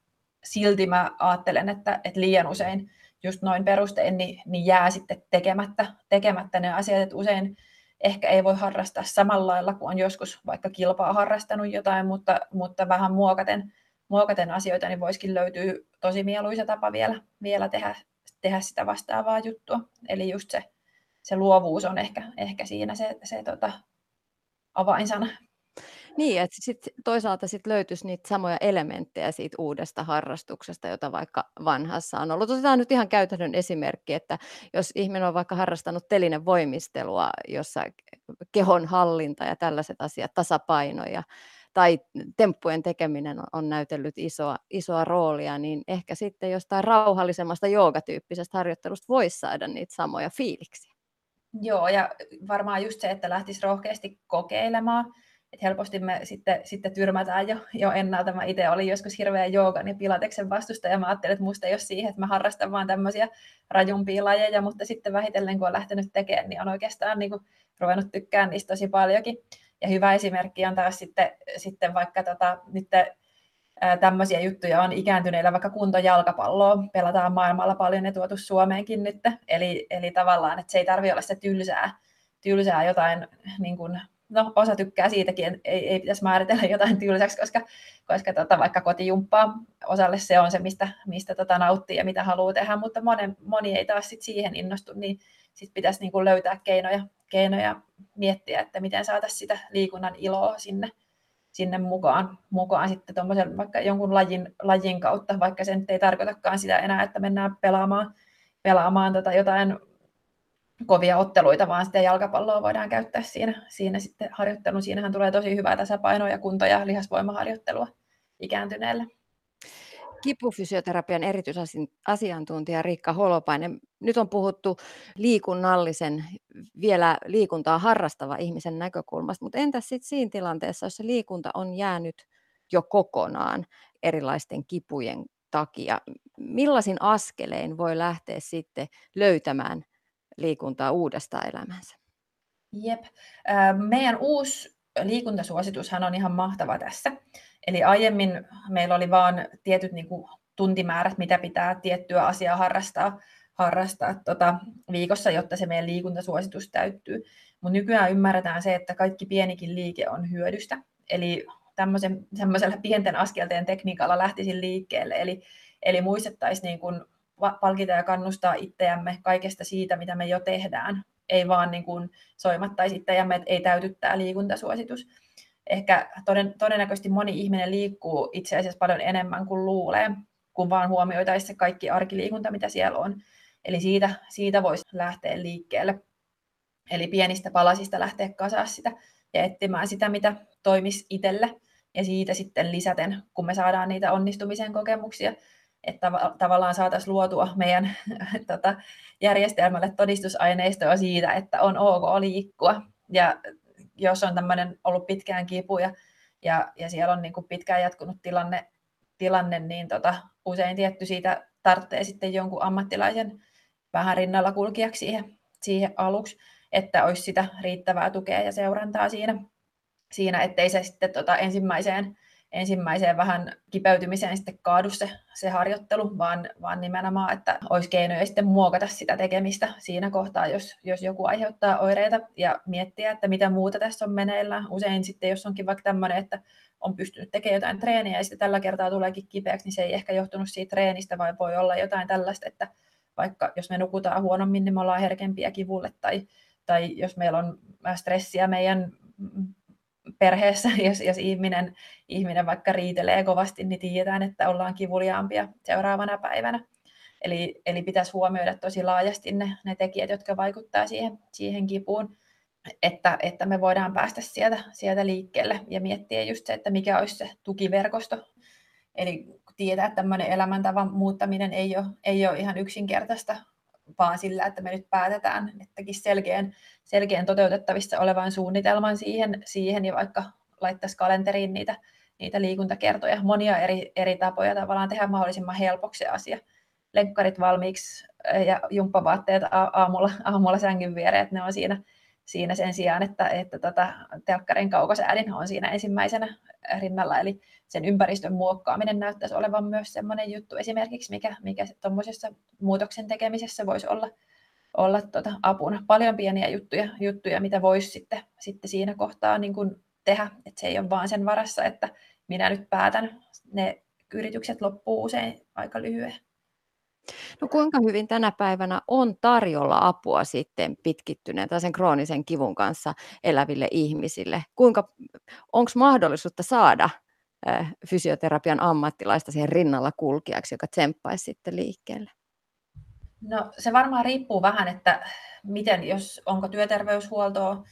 silti mä ajattelen, että, että liian usein just noin perustein, niin, niin jää sitten tekemättä, tekemättä ne asiat, että usein ehkä ei voi harrastaa samalla lailla kuin on joskus vaikka kilpaa harrastanut jotain, mutta, mutta vähän muokaten, muokaten asioita, niin voisikin löytyä tosi mieluisa tapa vielä, vielä tehdä, tehdä sitä vastaavaa juttua. Eli just se, se luovuus on ehkä, ehkä siinä se, se tota, avainsana. Niin, että sit toisaalta sit löytyisi niitä samoja elementtejä siitä uudesta harrastuksesta, jota vaikka vanhassa on ollut. Otetaan nyt ihan käytännön esimerkki, että jos ihminen on vaikka harrastanut telinen voimistelua, jossa kehon hallinta ja tällaiset asiat, tasapaino ja tai temppujen tekeminen on, näytellyt isoa, isoa roolia, niin ehkä sitten jostain rauhallisemmasta joogatyyppisestä harjoittelusta voisi saada niitä samoja fiiliksiä. Joo, ja varmaan just se, että lähtisi rohkeasti kokeilemaan, Et helposti me sitten, sitten tyrmätään jo, jo ennalta. Mä itse olin joskus hirveä joogan ja pilateksen vastustaja, ja mä ajattelin, että musta ei ole siihen, että mä harrastan vaan tämmöisiä rajumpia lajeja, mutta sitten vähitellen kun on lähtenyt tekemään, niin on oikeastaan niin kuin ruvennut tykkään niistä tosi paljonkin. Ja hyvä esimerkki on taas sitten, sitten vaikka tota, nyt tämmöisiä juttuja on ikääntyneillä, vaikka kuntojalkapalloa pelataan maailmalla paljon ja tuotu Suomeenkin nyt. Eli, eli tavallaan, että se ei tarvitse olla se tylsää, tylsää jotain, niin kuin, no osa tykkää siitäkin, että ei, ei pitäisi määritellä jotain tylsäksi, koska, koska tota, vaikka kotijumppaa osalle se on se, mistä, mistä tota nauttii ja mitä haluaa tehdä, mutta moni, moni ei taas sit siihen innostu, niin sit pitäisi niin löytää keinoja, keinoja miettiä, että miten saataisiin sitä liikunnan iloa sinne, sinne mukaan, mukaan sitten vaikka jonkun lajin, lajin kautta, vaikka se nyt ei tarkoitakaan sitä enää, että mennään pelaamaan, pelaamaan tota jotain kovia otteluita, vaan sitten jalkapalloa voidaan käyttää siinä, siinä sitten harjoittelun. Siinähän tulee tosi hyvää tasapainoa ja kunto- ja lihasvoimaharjoittelua ikääntyneelle kipufysioterapian erityisasiantuntija Riikka Holopainen. Nyt on puhuttu liikunnallisen, vielä liikuntaa harrastava ihmisen näkökulmasta, mutta entäs sitten siinä tilanteessa, jos se liikunta on jäänyt jo kokonaan erilaisten kipujen takia, millaisin askelein voi lähteä sitten löytämään liikuntaa uudesta elämänsä? Jep. Meidän uusi liikuntasuositushan on ihan mahtava tässä. Eli aiemmin meillä oli vain tietyt niin kuin, tuntimäärät, mitä pitää tiettyä asiaa harrastaa, harrastaa tota, viikossa, jotta se meidän liikuntasuositus täyttyy. Mutta nykyään ymmärretään se, että kaikki pienikin liike on hyödystä. Eli tämmöisellä pienten askelteen tekniikalla lähtisin liikkeelle. Eli, eli muistettaisiin niin kun palkita ja kannustaa itseämme kaikesta siitä, mitä me jo tehdään. Ei vaan niin kun soimattaisi itseämme, että ei täyty tämä liikuntasuositus ehkä toden, todennäköisesti moni ihminen liikkuu itse asiassa paljon enemmän kuin luulee, kun vaan huomioitaisiin se kaikki arkiliikunta, mitä siellä on. Eli siitä, siitä voisi lähteä liikkeelle. Eli pienistä palasista lähteä kasaa sitä ja etsimään sitä, mitä toimisi itselle. Ja siitä sitten lisäten, kun me saadaan niitä onnistumisen kokemuksia, että tavallaan saataisiin luotua meidän tota, järjestelmälle todistusaineistoa siitä, että on ok liikkua. Ja jos on tämmöinen ollut pitkään kipu ja, ja, ja siellä on niin kuin pitkään jatkunut tilanne, tilanne niin tota, usein tietty siitä tarvitsee sitten jonkun ammattilaisen vähän rinnalla kulkijaksi siihen, siihen aluksi, että olisi sitä riittävää tukea ja seurantaa siinä, siinä ettei se sitten tota ensimmäiseen ensimmäiseen vähän kipeytymiseen sitten kaadu se, se harjoittelu, vaan, vaan nimenomaan, että olisi keinoja sitten muokata sitä tekemistä siinä kohtaa, jos, jos joku aiheuttaa oireita ja miettiä, että mitä muuta tässä on meneillään. Usein sitten, jos onkin vaikka tämmöinen, että on pystynyt tekemään jotain treeniä ja sitten tällä kertaa tuleekin kipeäksi, niin se ei ehkä johtunut siitä treenistä, vai voi olla jotain tällaista, että vaikka jos me nukutaan huonommin, niin me ollaan herkempiä kivulle, tai, tai jos meillä on stressiä meidän perheessä, jos, jos ihminen, ihminen vaikka riitelee kovasti, niin tiedetään, että ollaan kivuliaampia seuraavana päivänä. Eli, eli pitäisi huomioida tosi laajasti ne, ne tekijät, jotka vaikuttavat siihen, siihen kipuun, että, että me voidaan päästä sieltä, sieltä liikkeelle ja miettiä just se, että mikä olisi se tukiverkosto. Eli tietää, että tämmöinen elämäntavan muuttaminen ei ole, ei ole ihan yksinkertaista, vaan sillä, että me nyt päätetään, että selkeän, selkeän toteutettavissa olevan suunnitelman siihen, siihen ja vaikka laittaisi kalenteriin niitä, niitä liikuntakertoja, monia eri, eri tapoja tavallaan tehdä mahdollisimman helpoksi se asia. Lenkkarit valmiiksi ja jumppavaatteet aamulla, aamulla sängyn viereen, että ne on siinä, siinä sen sijaan, että, että tota, telkkarin kaukosäädin on siinä ensimmäisenä rinnalla. Eli sen ympäristön muokkaaminen näyttäisi olevan myös sellainen juttu esimerkiksi, mikä, mikä tuommoisessa muutoksen tekemisessä voisi olla, olla tota apuna. Paljon pieniä juttuja, juttuja mitä voisi sitten, sitten siinä kohtaa niin kuin tehdä, että se ei ole vaan sen varassa, että minä nyt päätän. Ne yritykset loppuu usein aika lyhyen. No kuinka hyvin tänä päivänä on tarjolla apua sitten pitkittyneen tai sen kroonisen kivun kanssa eläville ihmisille? Kuinka, onko mahdollisuutta saada fysioterapian ammattilaista siihen rinnalla kulkijaksi, joka tsemppaisi sitten liikkeelle? No se varmaan riippuu vähän, että miten, jos onko työterveyshuoltoa,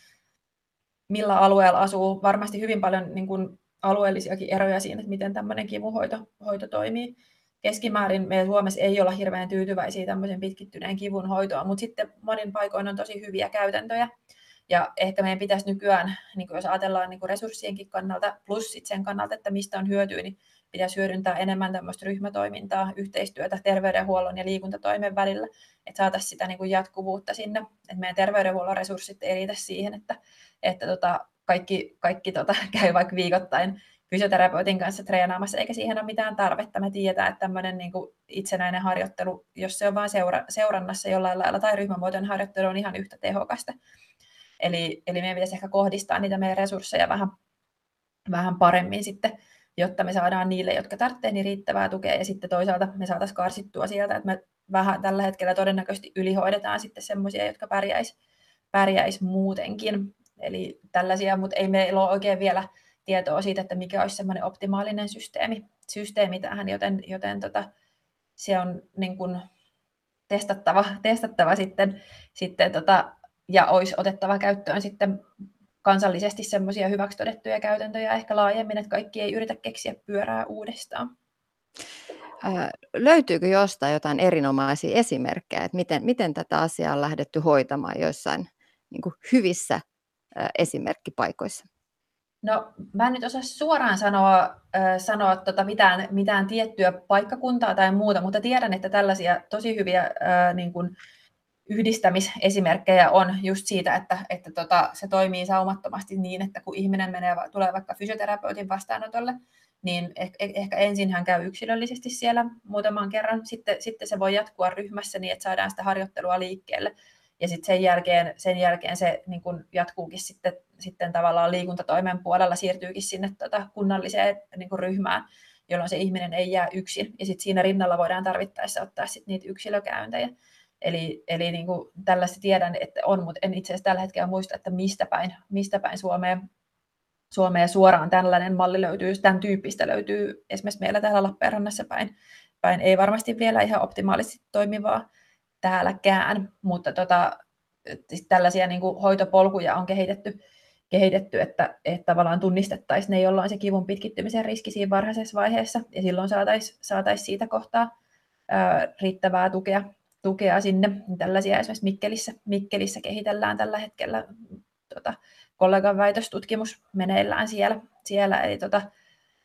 millä alueella asuu. Varmasti hyvin paljon niin kuin, alueellisiakin eroja siinä, että miten tämmöinen kivuhoito hoito toimii. Keskimäärin meidän Suomessa ei olla hirveän tyytyväisiä tämmöisen pitkittyneen kivun hoitoon, mutta sitten monin paikoin on tosi hyviä käytäntöjä. Ja ehkä meidän pitäisi nykyään, niin jos ajatellaan niin resurssienkin kannalta, plus sen kannalta, että mistä on hyötyä, niin pitäisi hyödyntää enemmän tämmöistä ryhmätoimintaa, yhteistyötä terveydenhuollon ja liikuntatoimen välillä, että saataisiin sitä niin kuin jatkuvuutta sinne, että meidän terveydenhuollon resurssit ei riitä siihen, että, että tota, kaikki, kaikki tota, käy vaikka viikoittain fysioterapeutin kanssa treenaamassa, eikä siihen ole mitään tarvetta. Me tiedetään, että tämmöinen niin kuin itsenäinen harjoittelu, jos se on vain seura, seurannassa jollain lailla, tai ryhmämuotoinen harjoittelu on ihan yhtä tehokasta. Eli, eli meidän pitäisi ehkä kohdistaa niitä meidän resursseja vähän, vähän paremmin sitten, jotta me saadaan niille, jotka tarvitsevat, niin riittävää tukea, ja sitten toisaalta me saataisiin karsittua sieltä, että me vähän tällä hetkellä todennäköisesti ylihoidetaan sitten semmoisia, jotka pärjäisi pärjäis muutenkin. Eli tällaisia, mutta ei meillä ole oikein vielä tietoa siitä, että mikä olisi semmoinen optimaalinen systeemi, systeemi tähän, joten, joten tota, se on niin kuin testattava, testattava sitten, sitten tota, ja olisi otettava käyttöön sitten kansallisesti semmoisia hyväksi todettuja käytäntöjä ehkä laajemmin, että kaikki ei yritä keksiä pyörää uudestaan. löytyykö jostain jotain erinomaisia esimerkkejä, että miten, miten tätä asiaa on lähdetty hoitamaan joissain niin kuin hyvissä esimerkkipaikoissa? No, mä en nyt osaa suoraan sanoa, äh, sanoa tota mitään, mitään tiettyä paikkakuntaa tai muuta, mutta tiedän, että tällaisia tosi hyviä äh, niin kuin yhdistämisesimerkkejä on just siitä, että, että tota, se toimii saumattomasti niin, että kun ihminen menee, tulee vaikka fysioterapeutin vastaanotolle, niin ehkä, ehkä ensin hän käy yksilöllisesti siellä muutaman kerran, sitten, sitten se voi jatkua ryhmässä niin, että saadaan sitä harjoittelua liikkeelle. Ja sitten sen jälkeen, sen jälkeen se niin kun jatkuukin sitten, sitten tavallaan liikuntatoimen puolella, siirtyykin sinne tota kunnalliseen niin kun ryhmään, jolloin se ihminen ei jää yksin. Ja sitten siinä rinnalla voidaan tarvittaessa ottaa sit niitä yksilökäyntejä. Eli, eli niin kuin tällaista tiedän, että on, mutta en itse asiassa tällä hetkellä muista, että mistä päin, mistä päin Suomeen, Suomeen suoraan tällainen malli löytyy, tämän tyyppistä löytyy esimerkiksi meillä täällä Lappeenrannassa päin. päin. Ei varmasti vielä ihan optimaalisesti toimivaa täälläkään, mutta tota, siis tällaisia niin kuin hoitopolkuja on kehitetty, kehitetty että, että tavallaan tunnistettaisiin ne, joilla on se kivun pitkittymisen riski siinä varhaisessa vaiheessa, ja silloin saataisiin saatais siitä kohtaa ää, riittävää tukea tukea sinne. Tällaisia esimerkiksi Mikkelissä, Mikkelissä kehitellään tällä hetkellä tota, kollegan väitöstutkimus meneillään siellä. siellä eli tota,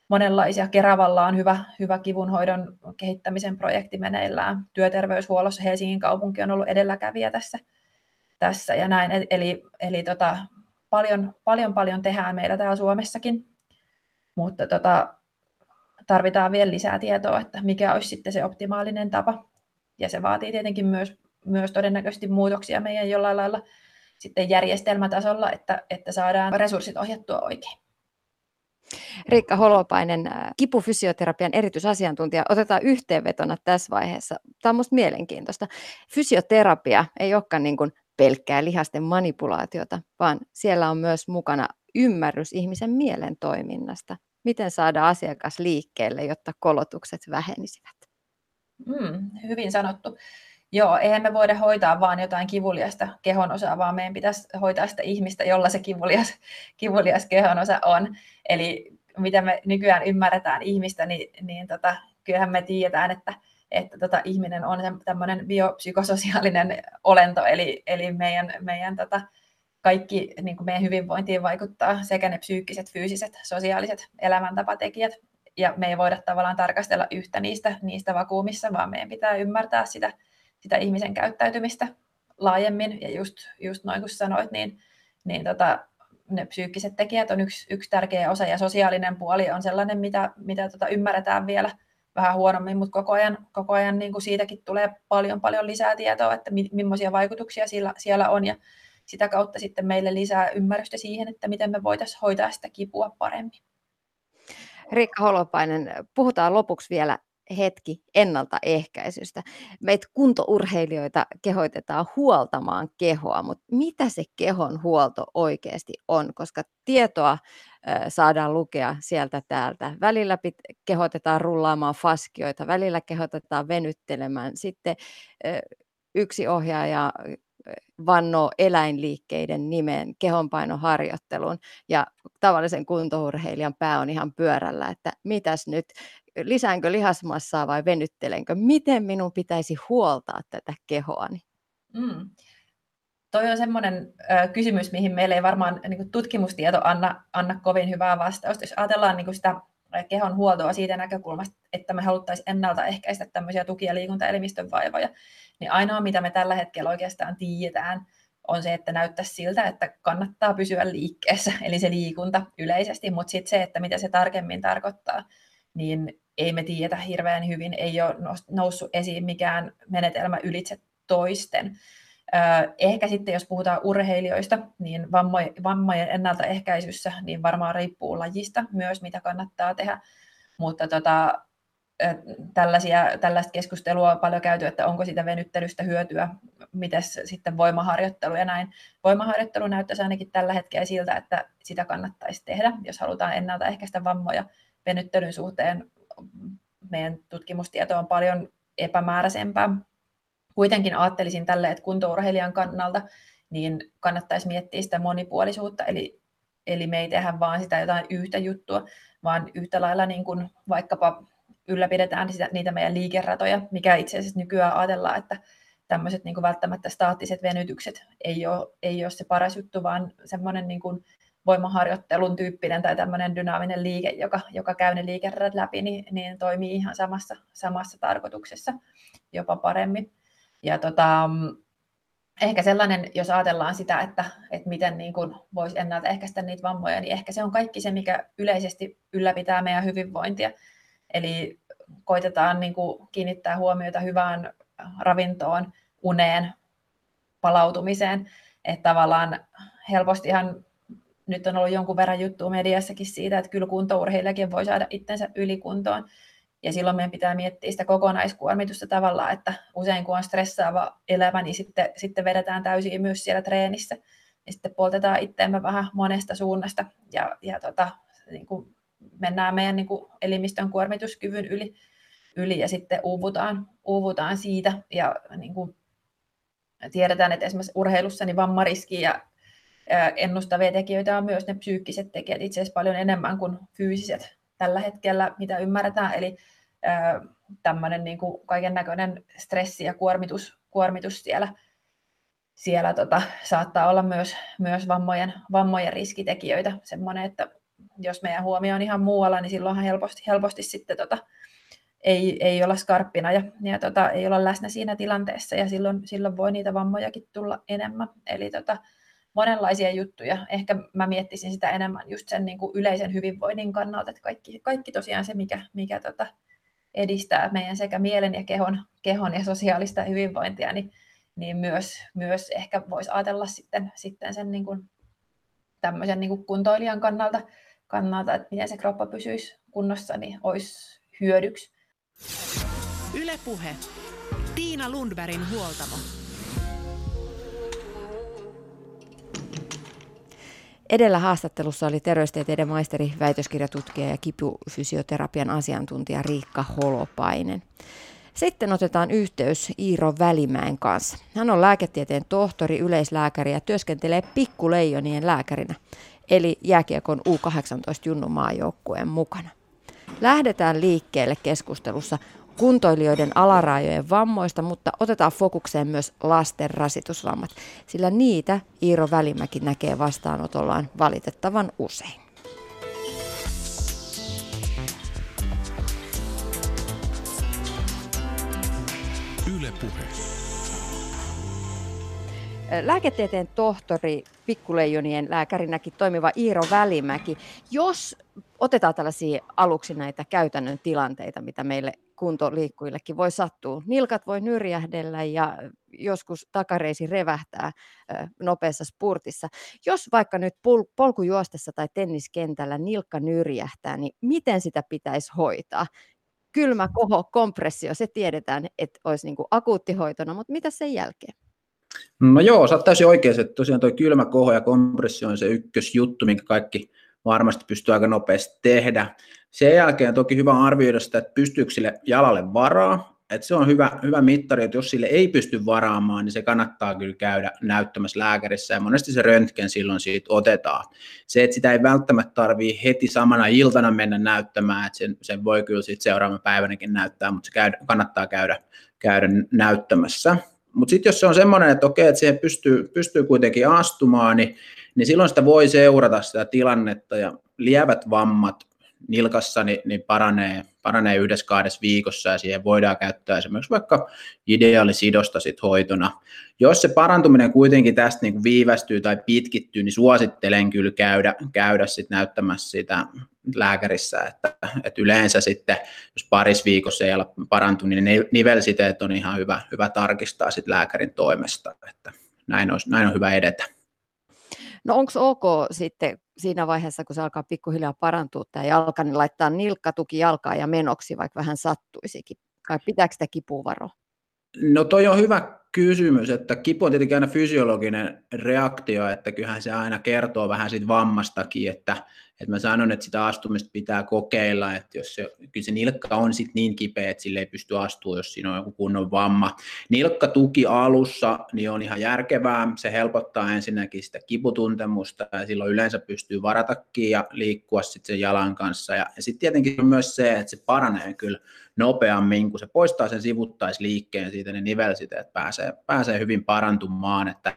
monenlaisia. Keravalla on hyvä, hyvä kivunhoidon kehittämisen projekti meneillään. Työterveyshuollossa Helsingin kaupunki on ollut edelläkävijä tässä, tässä ja näin. Eli, eli tota, paljon, paljon, paljon tehdään meillä täällä Suomessakin, mutta tota, tarvitaan vielä lisää tietoa, että mikä olisi sitten se optimaalinen tapa ja se vaatii tietenkin myös, myös todennäköisesti muutoksia meidän jollain lailla sitten järjestelmätasolla, että, että saadaan resurssit ohjattua oikein. Riikka Holopainen, äh, kipufysioterapian erityisasiantuntija, otetaan yhteenvetona tässä vaiheessa. Tämä on minusta mielenkiintoista. Fysioterapia ei olekaan niin kuin pelkkää lihasten manipulaatiota, vaan siellä on myös mukana ymmärrys ihmisen mielen toiminnasta. Miten saada asiakas liikkeelle, jotta kolotukset vähenisivät? Mm, hyvin sanottu. Joo, eihän me voida hoitaa vaan jotain kivuliasta kehonosaa, vaan meidän pitäisi hoitaa sitä ihmistä, jolla se kivulias, kivulias kehonosa on. Eli mitä me nykyään ymmärretään ihmistä, niin, niin tota, kyllähän me tiedetään, että, että tota, ihminen on tämmöinen biopsykososiaalinen olento, eli, eli meidän, meidän tota, kaikki niin kuin meidän hyvinvointiin vaikuttaa sekä ne psyykkiset, fyysiset, sosiaaliset elämäntapatekijät, ja me ei voida tavallaan tarkastella yhtä niistä, niistä vakuumissa, vaan meidän pitää ymmärtää sitä, sitä ihmisen käyttäytymistä laajemmin. Ja just, just noin kuin sanoit, niin, niin tota, ne psyykkiset tekijät on yksi, yksi tärkeä osa ja sosiaalinen puoli on sellainen, mitä, mitä tota ymmärretään vielä vähän huonommin, mutta koko ajan, koko ajan niin kuin siitäkin tulee paljon paljon lisää tietoa, että mi, millaisia vaikutuksia siellä, siellä on ja sitä kautta sitten meille lisää ymmärrystä siihen, että miten me voitaisiin hoitaa sitä kipua paremmin. Riikka Holopainen, puhutaan lopuksi vielä hetki ennaltaehkäisystä. Meitä kuntourheilijoita kehoitetaan huoltamaan kehoa, mutta mitä se kehon huolto oikeasti on? Koska tietoa saadaan lukea sieltä täältä. Välillä kehotetaan rullaamaan faskioita, välillä kehotetaan venyttelemään. Sitten yksi ohjaaja vannoo eläinliikkeiden nimeen kehonpainoharjoitteluun ja tavallisen kuntourheilijan pää on ihan pyörällä, että mitäs nyt, lisäänkö lihasmassaa vai venyttelenkö, miten minun pitäisi huoltaa tätä kehoani? Mm. toi on semmoinen kysymys, mihin meillä ei varmaan niin tutkimustieto anna, anna kovin hyvää vastausta. Jos ajatellaan niin sitä kehon huoltoa siitä näkökulmasta, että me haluttaisiin ennaltaehkäistä tämmöisiä tuki- ja liikuntaelimistön vaivoja, niin ainoa, mitä me tällä hetkellä oikeastaan tiedetään, on se, että näyttää siltä, että kannattaa pysyä liikkeessä, eli se liikunta yleisesti, mutta sitten se, että mitä se tarkemmin tarkoittaa, niin ei me tiedetä hirveän hyvin, ei ole noussut esiin mikään menetelmä ylitse toisten. Ehkä sitten, jos puhutaan urheilijoista, niin vammojen ennaltaehkäisyssä, niin varmaan riippuu lajista myös, mitä kannattaa tehdä. Mutta tota, tällaisia, tällaista keskustelua on paljon käyty, että onko sitä venyttelystä hyötyä, miten sitten voimaharjoittelu ja näin. Voimaharjoittelu näyttäisi ainakin tällä hetkellä siltä, että sitä kannattaisi tehdä, jos halutaan ennaltaehkäistä vammoja venyttelyn suhteen. Meidän tutkimustieto on paljon epämääräisempää. Kuitenkin ajattelisin tälle, että kuntourheilijan kannalta niin kannattaisi miettiä sitä monipuolisuutta, eli, eli me ei tehdä vaan sitä jotain yhtä juttua, vaan yhtä lailla niin kuin vaikkapa ylläpidetään sitä, niitä meidän liikeratoja, mikä itse asiassa nykyään ajatellaan, että tämmöiset niin kuin välttämättä staattiset venytykset ei ole, ei ole se paras juttu, vaan semmoinen niin kuin voimaharjoittelun tyyppinen tai tämmöinen dynaaminen liike, joka, joka käy ne läpi, niin, niin toimii ihan samassa, samassa tarkoituksessa jopa paremmin. Ja tota, ehkä sellainen, jos ajatellaan sitä, että, että miten niin kuin voisi ennaltaehkäistä niitä vammoja, niin ehkä se on kaikki se, mikä yleisesti ylläpitää meidän hyvinvointia. Eli koitetaan niin kuin kiinnittää huomiota hyvään ravintoon, uneen, palautumiseen. Että tavallaan helpostihan nyt on ollut jonkun verran juttua mediassakin siitä, että kyllä kuntourheilijakin voi saada itsensä ylikuntoon. Ja silloin meidän pitää miettiä sitä kokonaiskuormitusta tavallaan, että usein kun on stressaava elämä, niin sitten, sitten vedetään täysin myös siellä treenissä. Ja sitten poltetaan itseämme vähän monesta suunnasta ja, ja tota, niin kuin mennään meidän niin kuin elimistön kuormituskyvyn yli, yli ja sitten uuvutaan, uuvutaan siitä. Ja niin kuin tiedetään, että esimerkiksi urheilussa niin vammariski ja ennustavia tekijöitä on myös ne psyykkiset tekijät itse asiassa paljon enemmän kuin fyysiset tällä hetkellä, mitä ymmärretään. Eli tämmöinen niin kaiken näköinen stressi ja kuormitus, kuormitus siellä, siellä tota, saattaa olla myös, myös vammojen, vammojen riskitekijöitä. Semmoinen, että jos meidän huomio on ihan muualla, niin silloinhan helposti, helposti sitten tota, ei, ei olla skarppina ja, ja tota, ei olla läsnä siinä tilanteessa ja silloin, silloin voi niitä vammojakin tulla enemmän. Eli tota, monenlaisia juttuja. Ehkä mä miettisin sitä enemmän just sen niin kuin yleisen hyvinvoinnin kannalta, että kaikki, kaikki tosiaan se, mikä, mikä tota, edistää meidän sekä mielen ja kehon, kehon ja sosiaalista hyvinvointia, niin, niin myös, myös ehkä voisi ajatella sitten, sitten sen niin kuin, tämmöisen niin kuin kuntoilijan kannalta, kannalta, että miten se kroppa pysyisi kunnossa, niin olisi hyödyksi. Ylepuhe. Tiina Lundbergin huoltamo. Edellä haastattelussa oli terveystieteiden maisteri, väitöskirjatutkija ja kipufysioterapian asiantuntija Riikka Holopainen. Sitten otetaan yhteys Iiro Välimäen kanssa. Hän on lääketieteen tohtori, yleislääkäri ja työskentelee pikkuleijonien lääkärinä, eli jääkiekon U18 Junnun maajoukkueen mukana. Lähdetään liikkeelle keskustelussa kuntoilijoiden alarajojen vammoista, mutta otetaan fokukseen myös lasten rasitusvammat, sillä niitä Iiro Välimäki näkee vastaanotollaan valitettavan usein. Yle puhe. Lääketieteen tohtori, pikkuleijonien lääkärinäkin toimiva Iiro Välimäki. Jos otetaan tällaisia aluksi näitä käytännön tilanteita, mitä meille kuntoliikkujillekin voi sattua. Nilkat voi nyrjähdellä ja joskus takareisi revähtää nopeassa spurtissa. Jos vaikka nyt polkujuostessa tai tenniskentällä nilkka nyrjähtää, niin miten sitä pitäisi hoitaa? Kylmä koho, kompressio, se tiedetään, että olisi niin kuin akuuttihoitona, mutta mitä sen jälkeen? No joo, sä oot täysin oikein, että tosiaan tuo kylmä koho ja kompressio on se ykkösjuttu, minkä kaikki varmasti pystyy aika nopeasti tehdä. Sen jälkeen toki hyvä arvioida sitä, että pystyykö sille jalalle varaa, että se on hyvä, hyvä mittari, että jos sille ei pysty varaamaan, niin se kannattaa kyllä käydä näyttämässä lääkärissä, ja monesti se röntgen silloin siitä otetaan. Se, että sitä ei välttämättä tarvii heti samana iltana mennä näyttämään, että sen, sen voi kyllä sitten seuraavan päivänäkin näyttää, mutta se käydä, kannattaa käydä, käydä näyttämässä. Mutta sitten jos se on semmoinen, että okei, että siihen pystyy, pystyy kuitenkin astumaan, niin, niin silloin sitä voi seurata sitä tilannetta ja lievät vammat nilkassa niin, niin paranee, paranee yhdessä kahdessa viikossa ja siihen voidaan käyttää esimerkiksi vaikka ideaalisidosta sit hoitona. Jos se parantuminen kuitenkin tästä niin kuin viivästyy tai pitkittyy, niin suosittelen kyllä käydä, käydä sit näyttämässä sitä lääkärissä, että, että yleensä sitten, jos paris viikossa ei ole parantunut, niin nivelsiteet on ihan hyvä, hyvä tarkistaa sit lääkärin toimesta, että näin on, näin on hyvä edetä. No onko ok sitten siinä vaiheessa, kun se alkaa pikkuhiljaa parantua tämä jalka, niin laittaa nilkkatuki jalkaa ja menoksi, vaikka vähän sattuisikin? Vai pitääkö sitä kipua varoa? No toi on hyvä kysymys, että kipu on tietenkin aina fysiologinen reaktio, että kyllähän se aina kertoo vähän siitä vammastakin, että, että mä sanon, että sitä astumista pitää kokeilla, että jos se, kyllä se nilkka on sit niin kipeä, että sille ei pysty astumaan, jos siinä on joku kunnon vamma. Nilkkatuki alussa niin on ihan järkevää, se helpottaa ensinnäkin sitä kiputuntemusta ja silloin yleensä pystyy varatakin ja liikkua sitten sen jalan kanssa. Ja, ja sitten tietenkin on myös se, että se paranee kyllä nopeammin, kun se poistaa sen sivuttaisliikkeen siitä, niin nivelsiteet pääsee, pääsee hyvin parantumaan, että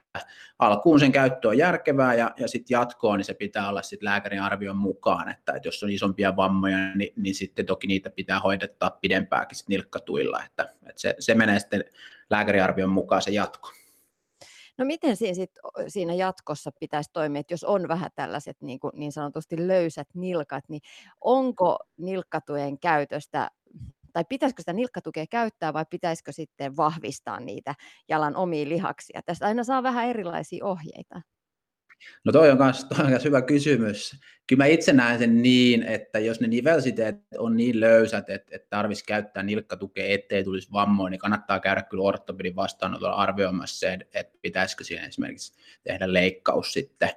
alkuun sen käyttö on järkevää ja, ja sitten jatkoon, niin se pitää olla sitten lääkärin arvion mukaan, että, että jos on isompia vammoja, niin, niin sitten toki niitä pitää hoidettaa pidempääkin nilkkatuilla, että, että se, se menee sitten lääkäriarvion mukaan se jatko. No miten siinä, sit, siinä jatkossa pitäisi toimia, että jos on vähän tällaiset niin, kuin, niin sanotusti löysät nilkat, niin onko nilkkatujen käytöstä tai pitäisikö sitä nilkkatukea käyttää vai pitäisikö sitten vahvistaa niitä jalan omia lihaksia? Tästä aina saa vähän erilaisia ohjeita. No toi on myös hyvä kysymys. Kyllä mä itse näen sen niin, että jos ne nivelsiteet on niin löysät, että, että tarvitsisi käyttää nilkkatukea, ettei tulisi vammoja, niin kannattaa käydä kyllä ortopedin vastaanotolla arvioimassa se, että pitäisikö siihen esimerkiksi tehdä leikkaus sitten.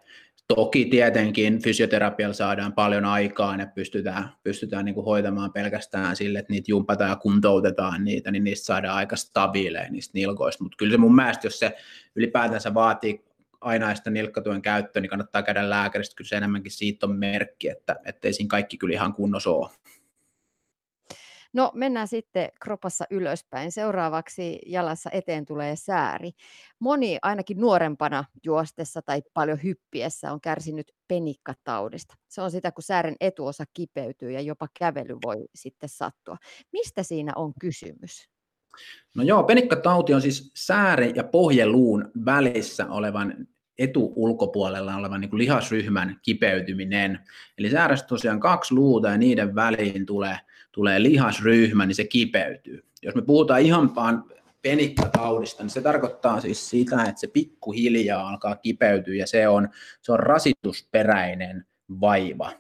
Toki tietenkin fysioterapialla saadaan paljon aikaa ja pystytään, pystytään niin kuin hoitamaan pelkästään sille, että niitä jumpataan ja kuntoutetaan niitä, niin niistä saadaan aika stabiileja niistä nilkoista. Mutta kyllä se mun mielestä, jos se ylipäätänsä vaatii ainaista nilkkatuen käyttöä, niin kannattaa käydä lääkäristä. Kyllä se enemmänkin siitä on merkki, että ettei siinä kaikki kyllä ihan kunnossa ole. No mennään sitten kropassa ylöspäin. Seuraavaksi jalassa eteen tulee sääri. Moni ainakin nuorempana juostessa tai paljon hyppiessä on kärsinyt penikkataudista. Se on sitä, kun säären etuosa kipeytyy ja jopa kävely voi sitten sattua. Mistä siinä on kysymys? No joo, penikkatauti on siis sääri- ja pohjeluun välissä olevan etuulkopuolella olevan niin kuin lihasryhmän kipeytyminen. Eli säärästä tosiaan kaksi luuta ja niiden väliin tulee tulee lihasryhmä, niin se kipeytyy. Jos me puhutaan ihan vaan penikkataudista, niin se tarkoittaa siis sitä, että se pikkuhiljaa alkaa kipeytyä ja se on, se on rasitusperäinen vaiva.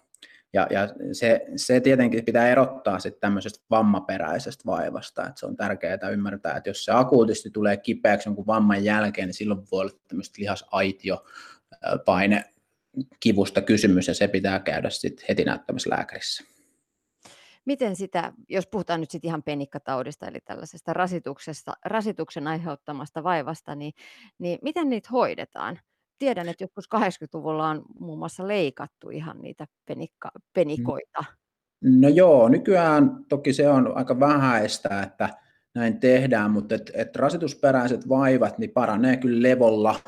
Ja, ja se, se tietenkin pitää erottaa sitten tämmöisestä vammaperäisestä vaivasta, että se on tärkeää ymmärtää, että jos se akuutisti tulee kipeäksi jonkun vamman jälkeen, niin silloin voi olla tämmöistä lihasaitio paine kivusta kysymys ja se pitää käydä sitten heti näyttämässä lääkärissä miten sitä, jos puhutaan nyt sitten ihan penikkataudista, eli tällaisesta rasituksesta, rasituksen aiheuttamasta vaivasta, niin, niin miten niitä hoidetaan? Tiedän, että joskus 80-luvulla on muun muassa leikattu ihan niitä penikka, mm. penikoita. No joo, nykyään toki se on aika vähäistä, että näin tehdään, mutta et, et rasitusperäiset vaivat niin paranee kyllä levolla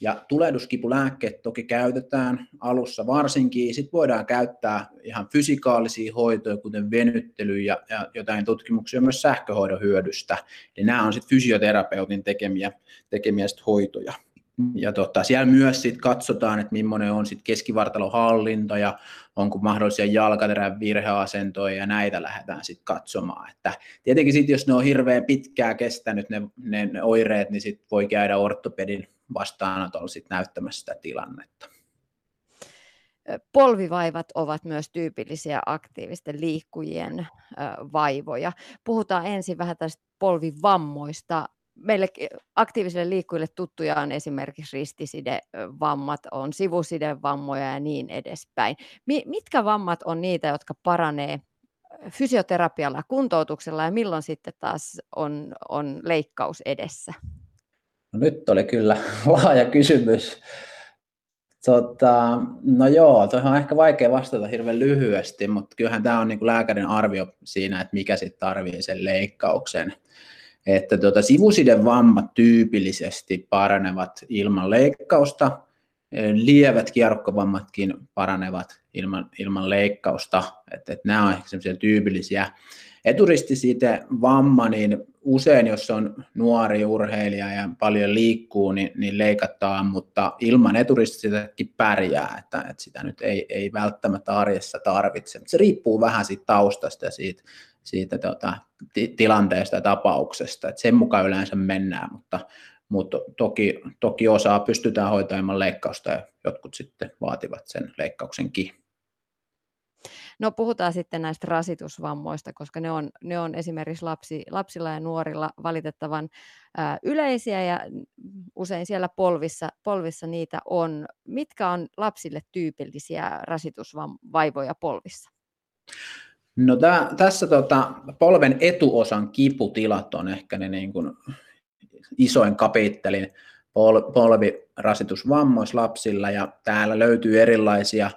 ja tulehduskipulääkkeet toki käytetään alussa varsinkin. Sitten voidaan käyttää ihan fysikaalisia hoitoja, kuten venyttely ja, ja jotain tutkimuksia myös sähköhoidon hyödystä. Eli nämä on sitten fysioterapeutin tekemiä, tekemiä sit hoitoja. Ja tota, siellä myös sit katsotaan, että millainen on sit keskivartalohallinto ja onko mahdollisia jalkaterän virheasentoja ja näitä lähdetään sitten katsomaan. Että tietenkin sit, jos ne on hirveän pitkään kestänyt ne, ne, ne oireet, niin sit voi käydä ortopedin vastaanotolla sit näyttämässä sitä tilannetta. Polvivaivat ovat myös tyypillisiä aktiivisten liikkujien vaivoja. Puhutaan ensin vähän tästä polvivammoista. Meille aktiivisille liikkujille tuttuja on esimerkiksi ristisidevammat, on sivusidevammoja ja niin edespäin. Mitkä vammat on niitä, jotka paranee fysioterapialla ja kuntoutuksella ja milloin sitten taas on, on leikkaus edessä? No nyt oli kyllä laaja kysymys. Tota, no joo, tuohon on ehkä vaikea vastata hirveän lyhyesti, mutta kyllähän tämä on niin kuin lääkärin arvio siinä, että mikä sitten tarvii sen leikkauksen. Että tuota, sivusiden vammat tyypillisesti paranevat ilman leikkausta, lievät kierrokkovammatkin paranevat ilman, ilman leikkausta, että, että nämä ovat ehkä tyypillisiä. Eturistisiite vamma, niin usein jos on nuori urheilija ja paljon liikkuu, niin, niin leikataan, mutta ilman eturistisiitäkin pärjää, että, että sitä nyt ei, ei välttämättä arjessa tarvitse. Se riippuu vähän siitä taustasta ja siitä, siitä tota, tilanteesta ja tapauksesta, että sen mukaan yleensä mennään, mutta, mutta toki, toki osaa pystytään hoitamaan leikkausta ja jotkut sitten vaativat sen leikkauksenkin. No puhutaan sitten näistä rasitusvammoista, koska ne on, ne on esimerkiksi lapsi, lapsilla ja nuorilla valitettavan ää, yleisiä ja usein siellä polvissa, polvissa niitä on. Mitkä on lapsille tyypillisiä rasitusvaivoja polvissa? No tää, tässä tota, polven etuosan kiputilat on ehkä ne niin kuin isoin kapittelin pol, polvirasitusvammoissa lapsilla ja täällä löytyy erilaisia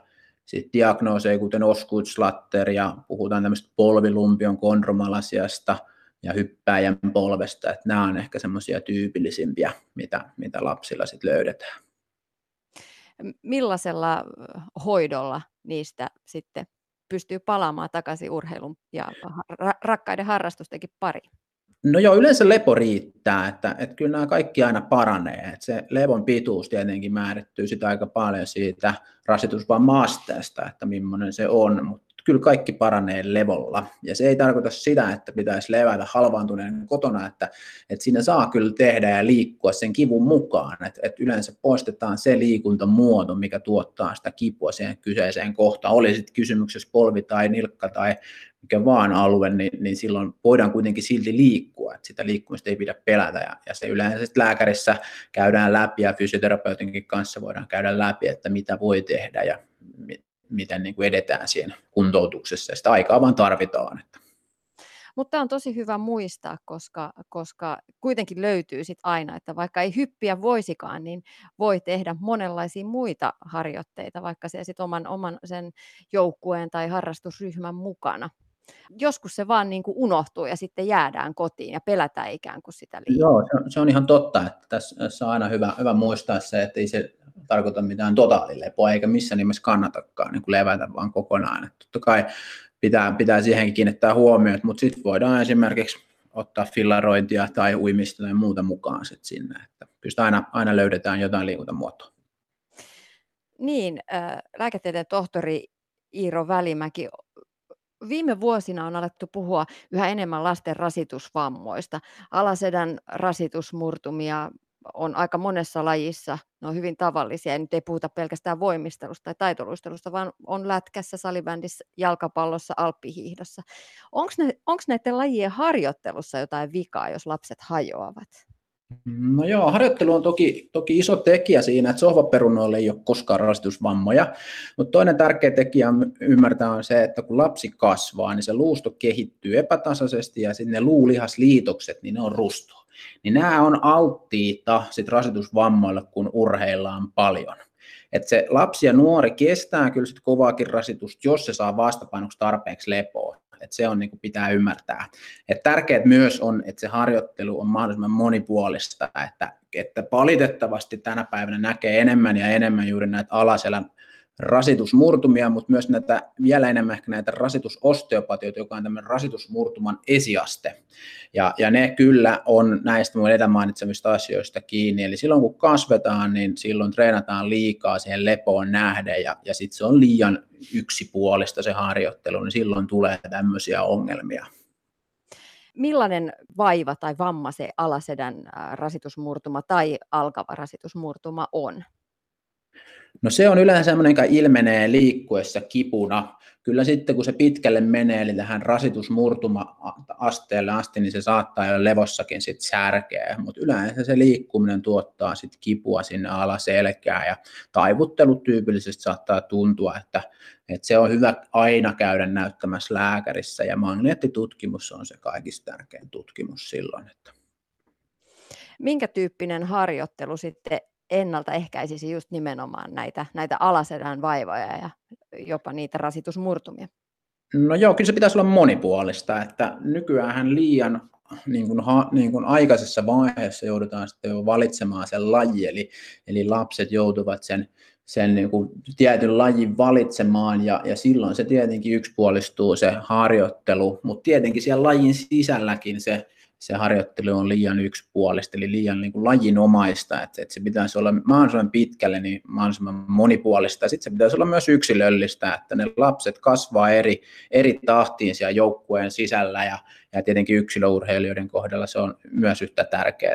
sit diagnooseja, kuten Osgood-Slatter ja puhutaan tämmöistä polvilumpion kondromalasiasta ja hyppääjän polvesta, että nämä on ehkä semmoisia tyypillisimpiä, mitä, mitä lapsilla sitten löydetään. Millaisella hoidolla niistä sitten pystyy palaamaan takaisin urheilun ja rakkaiden harrastustenkin pariin? No joo, yleensä lepo riittää, että, että kyllä nämä kaikki aina paranee. Että se levon pituus tietenkin määrittyy sitä aika paljon siitä rasitusvammaasteesta, että millainen se on, mutta kyllä kaikki paranee levolla. Ja se ei tarkoita sitä, että pitäisi levätä halvaantuneen kotona, että, että siinä saa kyllä tehdä ja liikkua sen kivun mukaan. Että, että yleensä poistetaan se liikuntamuoto, mikä tuottaa sitä kipua siihen kyseiseen kohtaan. Oli sitten kysymyksessä polvi tai nilkka tai mikä vaan alue, niin, niin silloin voidaan kuitenkin silti liikkua, että sitä liikkumista ei pidä pelätä, ja, ja se yleensä lääkärissä käydään läpi, ja fysioterapeutinkin kanssa voidaan käydä läpi, että mitä voi tehdä, ja miten niin kuin edetään siinä kuntoutuksessa, ja sitä aikaa vaan tarvitaan. Että. Mutta on tosi hyvä muistaa, koska, koska kuitenkin löytyy sit aina, että vaikka ei hyppiä voisikaan, niin voi tehdä monenlaisia muita harjoitteita, vaikka se sitten oman, oman sen joukkueen tai harrastusryhmän mukana joskus se vaan niin kuin unohtuu ja sitten jäädään kotiin ja pelätään ikään kuin sitä liikaa. Joo, se on, se on ihan totta, että tässä on aina hyvä, hyvä muistaa se, että ei se tarkoita mitään totaalilepoa, eikä missään nimessä kannatakaan niin levätä vaan kokonaan. Että totta kai pitää, pitää siihenkin kiinnittää huomioon, mutta sitten voidaan esimerkiksi ottaa fillarointia tai uimista tai muuta mukaan sit sinne, että pystytään aina, aina löydetään jotain liikuntamuotoa. Niin, äh, lääketieteen tohtori Iiro Välimäki, viime vuosina on alettu puhua yhä enemmän lasten rasitusvammoista. Alasedän rasitusmurtumia on aika monessa lajissa, ne on hyvin tavallisia, ja nyt ei puhuta pelkästään voimistelusta tai taitoluistelusta, vaan on lätkässä, salibändissä, jalkapallossa, alppihiihdossa. Onko näiden lajien harjoittelussa jotain vikaa, jos lapset hajoavat? No joo, harjoittelu on toki, toki iso tekijä siinä, että sohvaperunoille ei ole koskaan rasitusvammoja, mutta toinen tärkeä tekijä ymmärtää on se, että kun lapsi kasvaa, niin se luusto kehittyy epätasaisesti ja sitten ne luulihasliitokset, niin ne on rustoa. Niin nämä on alttiita sit rasitusvammoille, kun urheillaan paljon. Et se lapsi ja nuori kestää kyllä sit kovaakin rasitusta, jos se saa vastapainoksi tarpeeksi lepoa että se on niin kuin pitää ymmärtää. Et tärkeää myös on, että se harjoittelu on mahdollisimman monipuolista, että, että valitettavasti tänä päivänä näkee enemmän ja enemmän juuri näitä alaselän rasitusmurtumia, mutta myös näitä, vielä enemmän ehkä näitä rasitusosteopatioita, joka on tämmöinen rasitusmurtuman esiaste. Ja, ja ne kyllä on näistä mun etä mainitsemista asioista kiinni. Eli silloin kun kasvetaan, niin silloin treenataan liikaa siihen lepoon nähden ja, ja sitten se on liian yksipuolista se harjoittelu, niin silloin tulee tämmöisiä ongelmia. Millainen vaiva tai vamma se alasedän rasitusmurtuma tai alkava rasitusmurtuma on? No se on yleensä semmoinen, joka ilmenee liikkuessa kipuna. Kyllä sitten kun se pitkälle menee, eli tähän rasitusmurtuma-asteelle asti, niin se saattaa jo levossakin sitten särkeä, mutta yleensä se liikkuminen tuottaa sitten kipua sinne alaselkään ja taivuttelut tyypillisesti saattaa tuntua, että, että se on hyvä aina käydä näyttämässä lääkärissä ja magneettitutkimus on se kaikista tärkein tutkimus silloin. Että. Minkä tyyppinen harjoittelu sitten ennaltaehkäisisi just nimenomaan näitä, näitä alasedän vaivoja ja jopa niitä rasitusmurtumia? No joo, kyllä se pitäisi olla monipuolista, että nykyään liian niin kuin, ha, niin kuin aikaisessa vaiheessa joudutaan sitten jo valitsemaan sen laji, eli, eli lapset joutuvat sen, sen niin kuin tietyn lajin valitsemaan, ja, ja silloin se tietenkin yksipuolistuu se harjoittelu, mutta tietenkin siellä lajin sisälläkin se, se harjoittelu on liian yksipuolista, eli liian niin kuin lajinomaista, että, että se pitäisi olla mahdollisimman pitkälle niin mahdollisimman monipuolista, ja sitten se pitäisi olla myös yksilöllistä, että ne lapset kasvaa eri, eri tahtiin siellä joukkueen sisällä, ja, ja tietenkin yksilöurheilijoiden kohdalla se on myös yhtä tärkeää,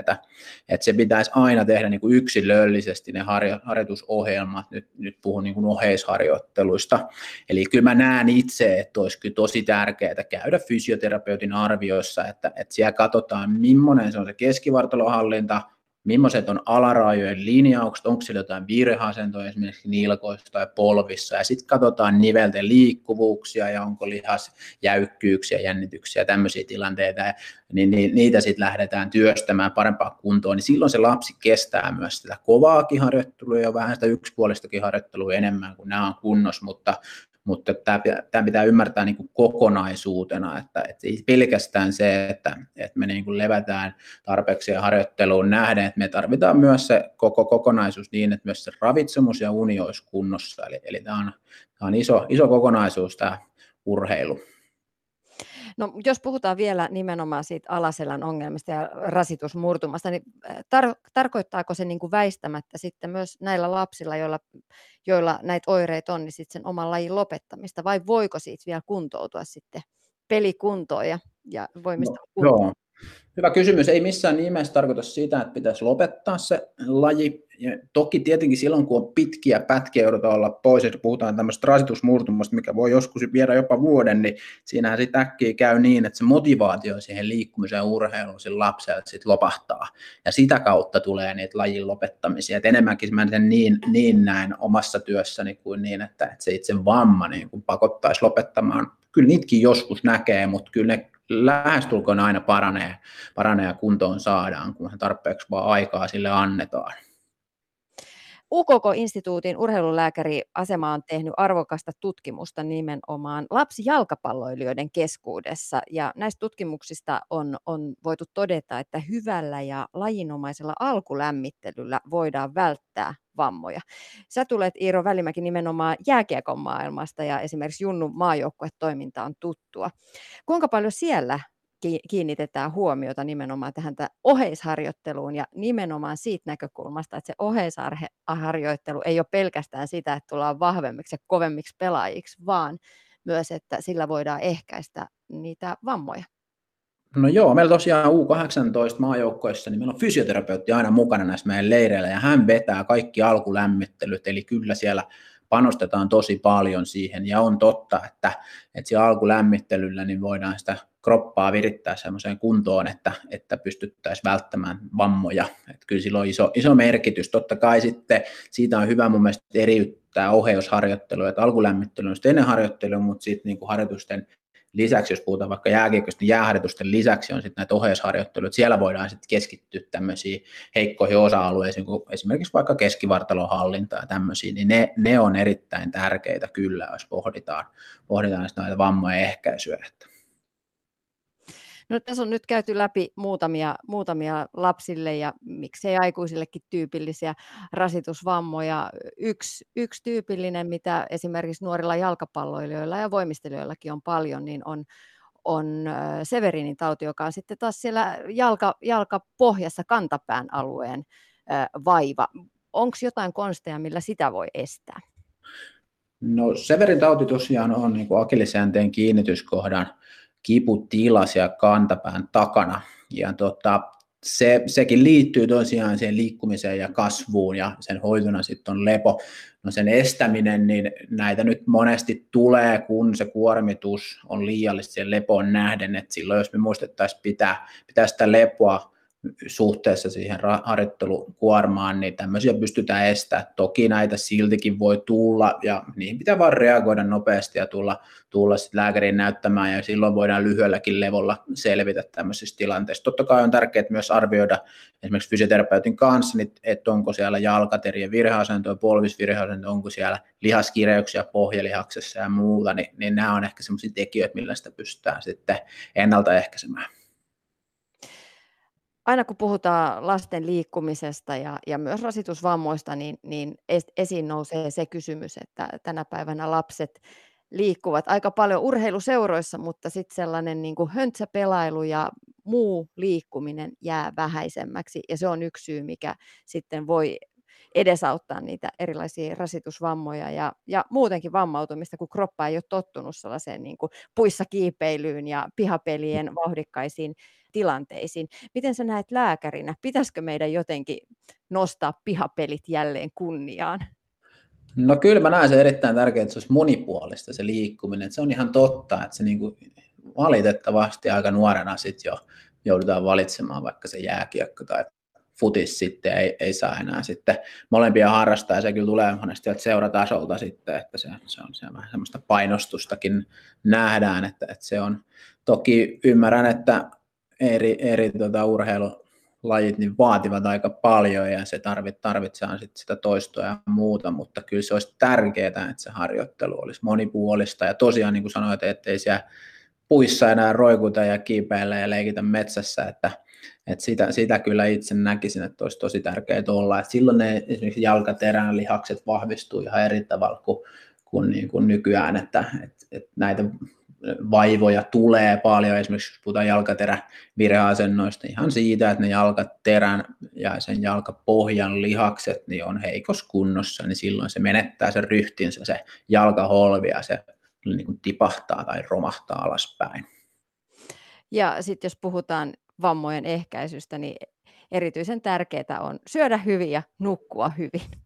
että se pitäisi aina tehdä niin kuin yksilöllisesti ne harjo, harjoitusohjelmat, nyt, nyt puhun niin kuin oheisharjoitteluista, eli kyllä mä näen itse, että olisi kyllä tosi tärkeää käydä fysioterapeutin arvioissa, että, että siellä katsotaan, millainen se on se keskivartalohallinta, millaiset on alarajojen linjaukset, onko siellä jotain virheasentoja esimerkiksi nilkoissa tai polvissa, ja sitten katsotaan nivelten liikkuvuuksia ja onko lihas jäykkyyksiä, jännityksiä, tämmöisiä tilanteita, ja niin, niin niitä sitten lähdetään työstämään parempaa kuntoon, niin silloin se lapsi kestää myös sitä kovaakin harjoittelua ja vähän sitä yksipuolistakin harjoittelua enemmän, kuin nämä on kunnossa, mutta mutta tämä, tämä pitää ymmärtää niin kuin kokonaisuutena, että, että pelkästään se, että, että me niin kuin levätään tarpeeksi ja harjoitteluun nähden, että me tarvitaan myös se koko kokonaisuus niin, että myös se ravitsemus ja uni olisi kunnossa, eli, eli tämä on, tämä on iso, iso kokonaisuus tämä urheilu. No, jos puhutaan vielä nimenomaan siitä alaselän ongelmista ja rasitusmurtumasta, niin tar- tarkoittaako se niin kuin väistämättä sitten myös näillä lapsilla, joilla, joilla näitä oireita on, niin sitten sen oman lajin lopettamista, vai voiko siitä vielä kuntoutua sitten pelikuntoon ja, ja voimistaa no, kuntoon? Joo. Hyvä kysymys. Ei missään nimessä tarkoita sitä, että pitäisi lopettaa se laji. Ja toki tietenkin silloin, kun on pitkiä pätkiä, joudutaan olla pois, ja puhutaan tämmöistä rasitusmurtumasta, mikä voi joskus viedä jopa vuoden, niin siinähän sitten äkkiä käy niin, että se motivaatio siihen liikkumiseen urheiluun sillä lapsella sitten lopahtaa. Ja sitä kautta tulee niitä lajin lopettamisia. Et enemmänkin mä sen niin, niin näin omassa työssäni kuin niin, että, että se itse vamma niin kun pakottaisi lopettamaan. Kyllä niitäkin joskus näkee, mutta kyllä ne lähestulkoon aina paranee, paranee ja kuntoon saadaan, kun tarpeeksi vaan aikaa sille annetaan. UKK-instituutin urheilulääkäriasema on tehnyt arvokasta tutkimusta nimenomaan lapsijalkapalloilijoiden keskuudessa. Ja näistä tutkimuksista on, on voitu todeta, että hyvällä ja lajinomaisella alkulämmittelyllä voidaan välttää vammoja. Sä tulet Iiro Välimäki nimenomaan jääkiekon maailmasta ja esimerkiksi Junnu maajoukkuetoiminta on tuttua. Kuinka paljon siellä kiinnitetään huomiota nimenomaan tähän oheisharjoitteluun ja nimenomaan siitä näkökulmasta, että se oheisharjoittelu ei ole pelkästään sitä, että tullaan vahvemmiksi ja kovemmiksi pelaajiksi, vaan myös, että sillä voidaan ehkäistä niitä vammoja. No joo, meillä tosiaan U18 maajoukkoissa, niin meillä on fysioterapeutti aina mukana näissä meidän leireillä, ja hän vetää kaikki alkulämmittelyt, eli kyllä siellä panostetaan tosi paljon siihen, ja on totta, että, että siellä alkulämmittelyllä niin voidaan sitä kroppaa virittää sellaiseen kuntoon, että, että pystyttäisiin välttämään vammoja. Että kyllä sillä on iso, iso merkitys. Totta kai sitten siitä on hyvä mun mielestä eriyttää oheusharjoittelu, että alkulämmittely on sitten ennen harjoittelua, mutta sitten niin kuin harjoitusten lisäksi, jos puhutaan vaikka jääkiekosta, niin jääharjoitusten lisäksi on sitten näitä oheisharjoitteluja, siellä voidaan sitten keskittyä tämmöisiin heikkoihin osa-alueisiin, kuin esimerkiksi vaikka keskivartalon hallinta ja tämmöisiä, niin ne, ne on erittäin tärkeitä kyllä, jos pohditaan, pohditaan näitä vammojen ehkäisyä. Että. No, tässä on nyt käyty läpi muutamia, muutamia lapsille ja miksei aikuisillekin tyypillisiä rasitusvammoja. Yksi, yksi tyypillinen, mitä esimerkiksi nuorilla jalkapalloilijoilla ja voimistelijoillakin on paljon, niin on, on Severinin tauti, joka on sitten taas siellä jalka, jalkapohjassa kantapään alueen vaiva. Onko jotain konsteja, millä sitä voi estää? No Severin tauti tosiaan on niin akillisjänteen kiinnityskohdan kiputila siellä kantapään takana. Ja tota, se, sekin liittyy tosiaan siihen liikkumiseen ja kasvuun ja sen hoitona sitten on lepo. No sen estäminen, niin näitä nyt monesti tulee, kun se kuormitus on liiallista sen lepoon nähden, että silloin jos me muistettaisiin pitää, pitää sitä lepoa suhteessa siihen harjoittelukuormaan, niin tämmöisiä pystytään estämään. Toki näitä siltikin voi tulla ja niihin pitää vaan reagoida nopeasti ja tulla, tulla sitten lääkäriin näyttämään ja silloin voidaan lyhyelläkin levolla selvitä tämmöisistä tilanteista. Totta kai on tärkeää myös arvioida esimerkiksi fysioterapeutin kanssa, niin että onko siellä jalkaterien virheasentoja, polvisvirheasentoja, onko siellä lihaskireyksiä pohjalihaksessa ja muuta, niin, niin nämä on ehkä semmoisia tekijöitä, millä sitä pystytään sitten ennaltaehkäisemään. Aina kun puhutaan lasten liikkumisesta ja, ja myös rasitusvammoista, niin, niin esiin nousee se kysymys, että tänä päivänä lapset liikkuvat aika paljon urheiluseuroissa, mutta sitten sellainen niin kuin höntsäpelailu ja muu liikkuminen jää vähäisemmäksi. Ja se on yksi syy, mikä sitten voi edesauttaa niitä erilaisia rasitusvammoja ja, ja muutenkin vammautumista, kun kroppa ei ole tottunut sellaiseen niin kuin puissa kiipeilyyn ja pihapelien vauhdikkaisiin tilanteisiin. Miten sä näet lääkärinä? Pitäisikö meidän jotenkin nostaa pihapelit jälleen kunniaan? No kyllä mä näen se erittäin tärkeää, että se olisi monipuolista se liikkuminen. Se on ihan totta, että se niin kuin valitettavasti aika nuorena sitten jo joudutaan valitsemaan vaikka se jääkiekko tai futis sitten ei, ei saa enää sitten molempia harrastaa ja se kyllä tulee monesti seuratasolta sitten, että se, se on se vähän semmoista painostustakin nähdään, että, että se on, toki ymmärrän, että eri, eri tota, urheilulajit niin vaativat aika paljon ja se tarvit, tarvitsee sitten sitä toistoa ja muuta, mutta kyllä se olisi tärkeää, että se harjoittelu olisi monipuolista ja tosiaan niin kuin sanoit, ettei siellä puissa enää roikuta ja kiipeillä ja leikitä metsässä, että, että sitä, sitä kyllä itse näkisin, että olisi tosi tärkeää olla. Että silloin ne esimerkiksi jalkaterän lihakset vahvistuu ihan eri tavalla kuin, kuin, niin kuin nykyään, että, että, että näitä vaivoja tulee paljon, esimerkiksi jos puhutaan jalkaterävireasennoista, ihan siitä, että ne jalkaterän ja sen jalkapohjan lihakset niin on heikossa kunnossa, niin silloin se menettää sen ryhtinsä, se jalkaholvi ja se niin kuin tipahtaa tai romahtaa alaspäin. Ja sitten jos puhutaan vammojen ehkäisystä, niin erityisen tärkeää on syödä hyvin ja nukkua hyvin.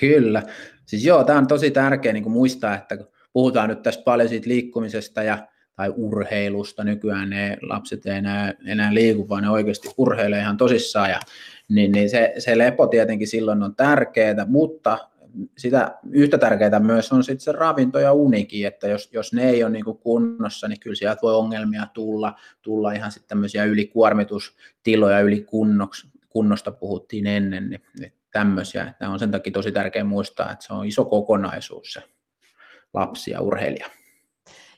Kyllä. Siis joo, tämä on tosi tärkeää niin muistaa, että kun puhutaan nyt tässä paljon siitä liikkumisesta ja tai urheilusta. Nykyään ne lapset ei enää, enää liiku, vaan ne oikeasti urheilee ihan tosissaan. Ja, niin, niin se, se lepo tietenkin silloin on tärkeää, mutta sitä yhtä tärkeää myös on sitten se ravinto ja unikin, että jos, jos ne ei ole niin kunnossa, niin kyllä sieltä voi ongelmia tulla, tulla ihan sitten tämmöisiä ylikuormitustiloja, ylikunnosta puhuttiin ennen, niin, niin tämmöisiä. Tämä on sen takia tosi tärkeää muistaa, että se on iso kokonaisuus se lapsi ja urheilija.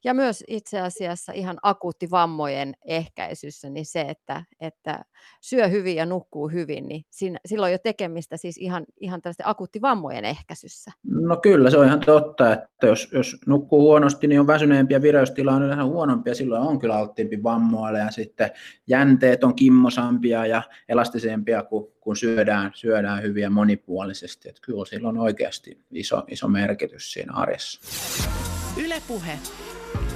Ja myös itse asiassa ihan akuutti vammojen ehkäisyssä, niin se, että, että syö hyvin ja nukkuu hyvin, niin siinä, silloin jo tekemistä siis ihan, ihan tällaisten vammojen ehkäisyssä. No kyllä, se on ihan totta, että jos, jos nukkuu huonosti, niin on väsyneempi ja vireystila on yleensä huonompi ja silloin on kyllä alttiimpi vammoille ja sitten jänteet on kimmosampia ja elastisempia, kun, kun syödään, syödään hyvin ja monipuolisesti. Että kyllä silloin on oikeasti iso, iso merkitys siinä arjessa. Ylepuhe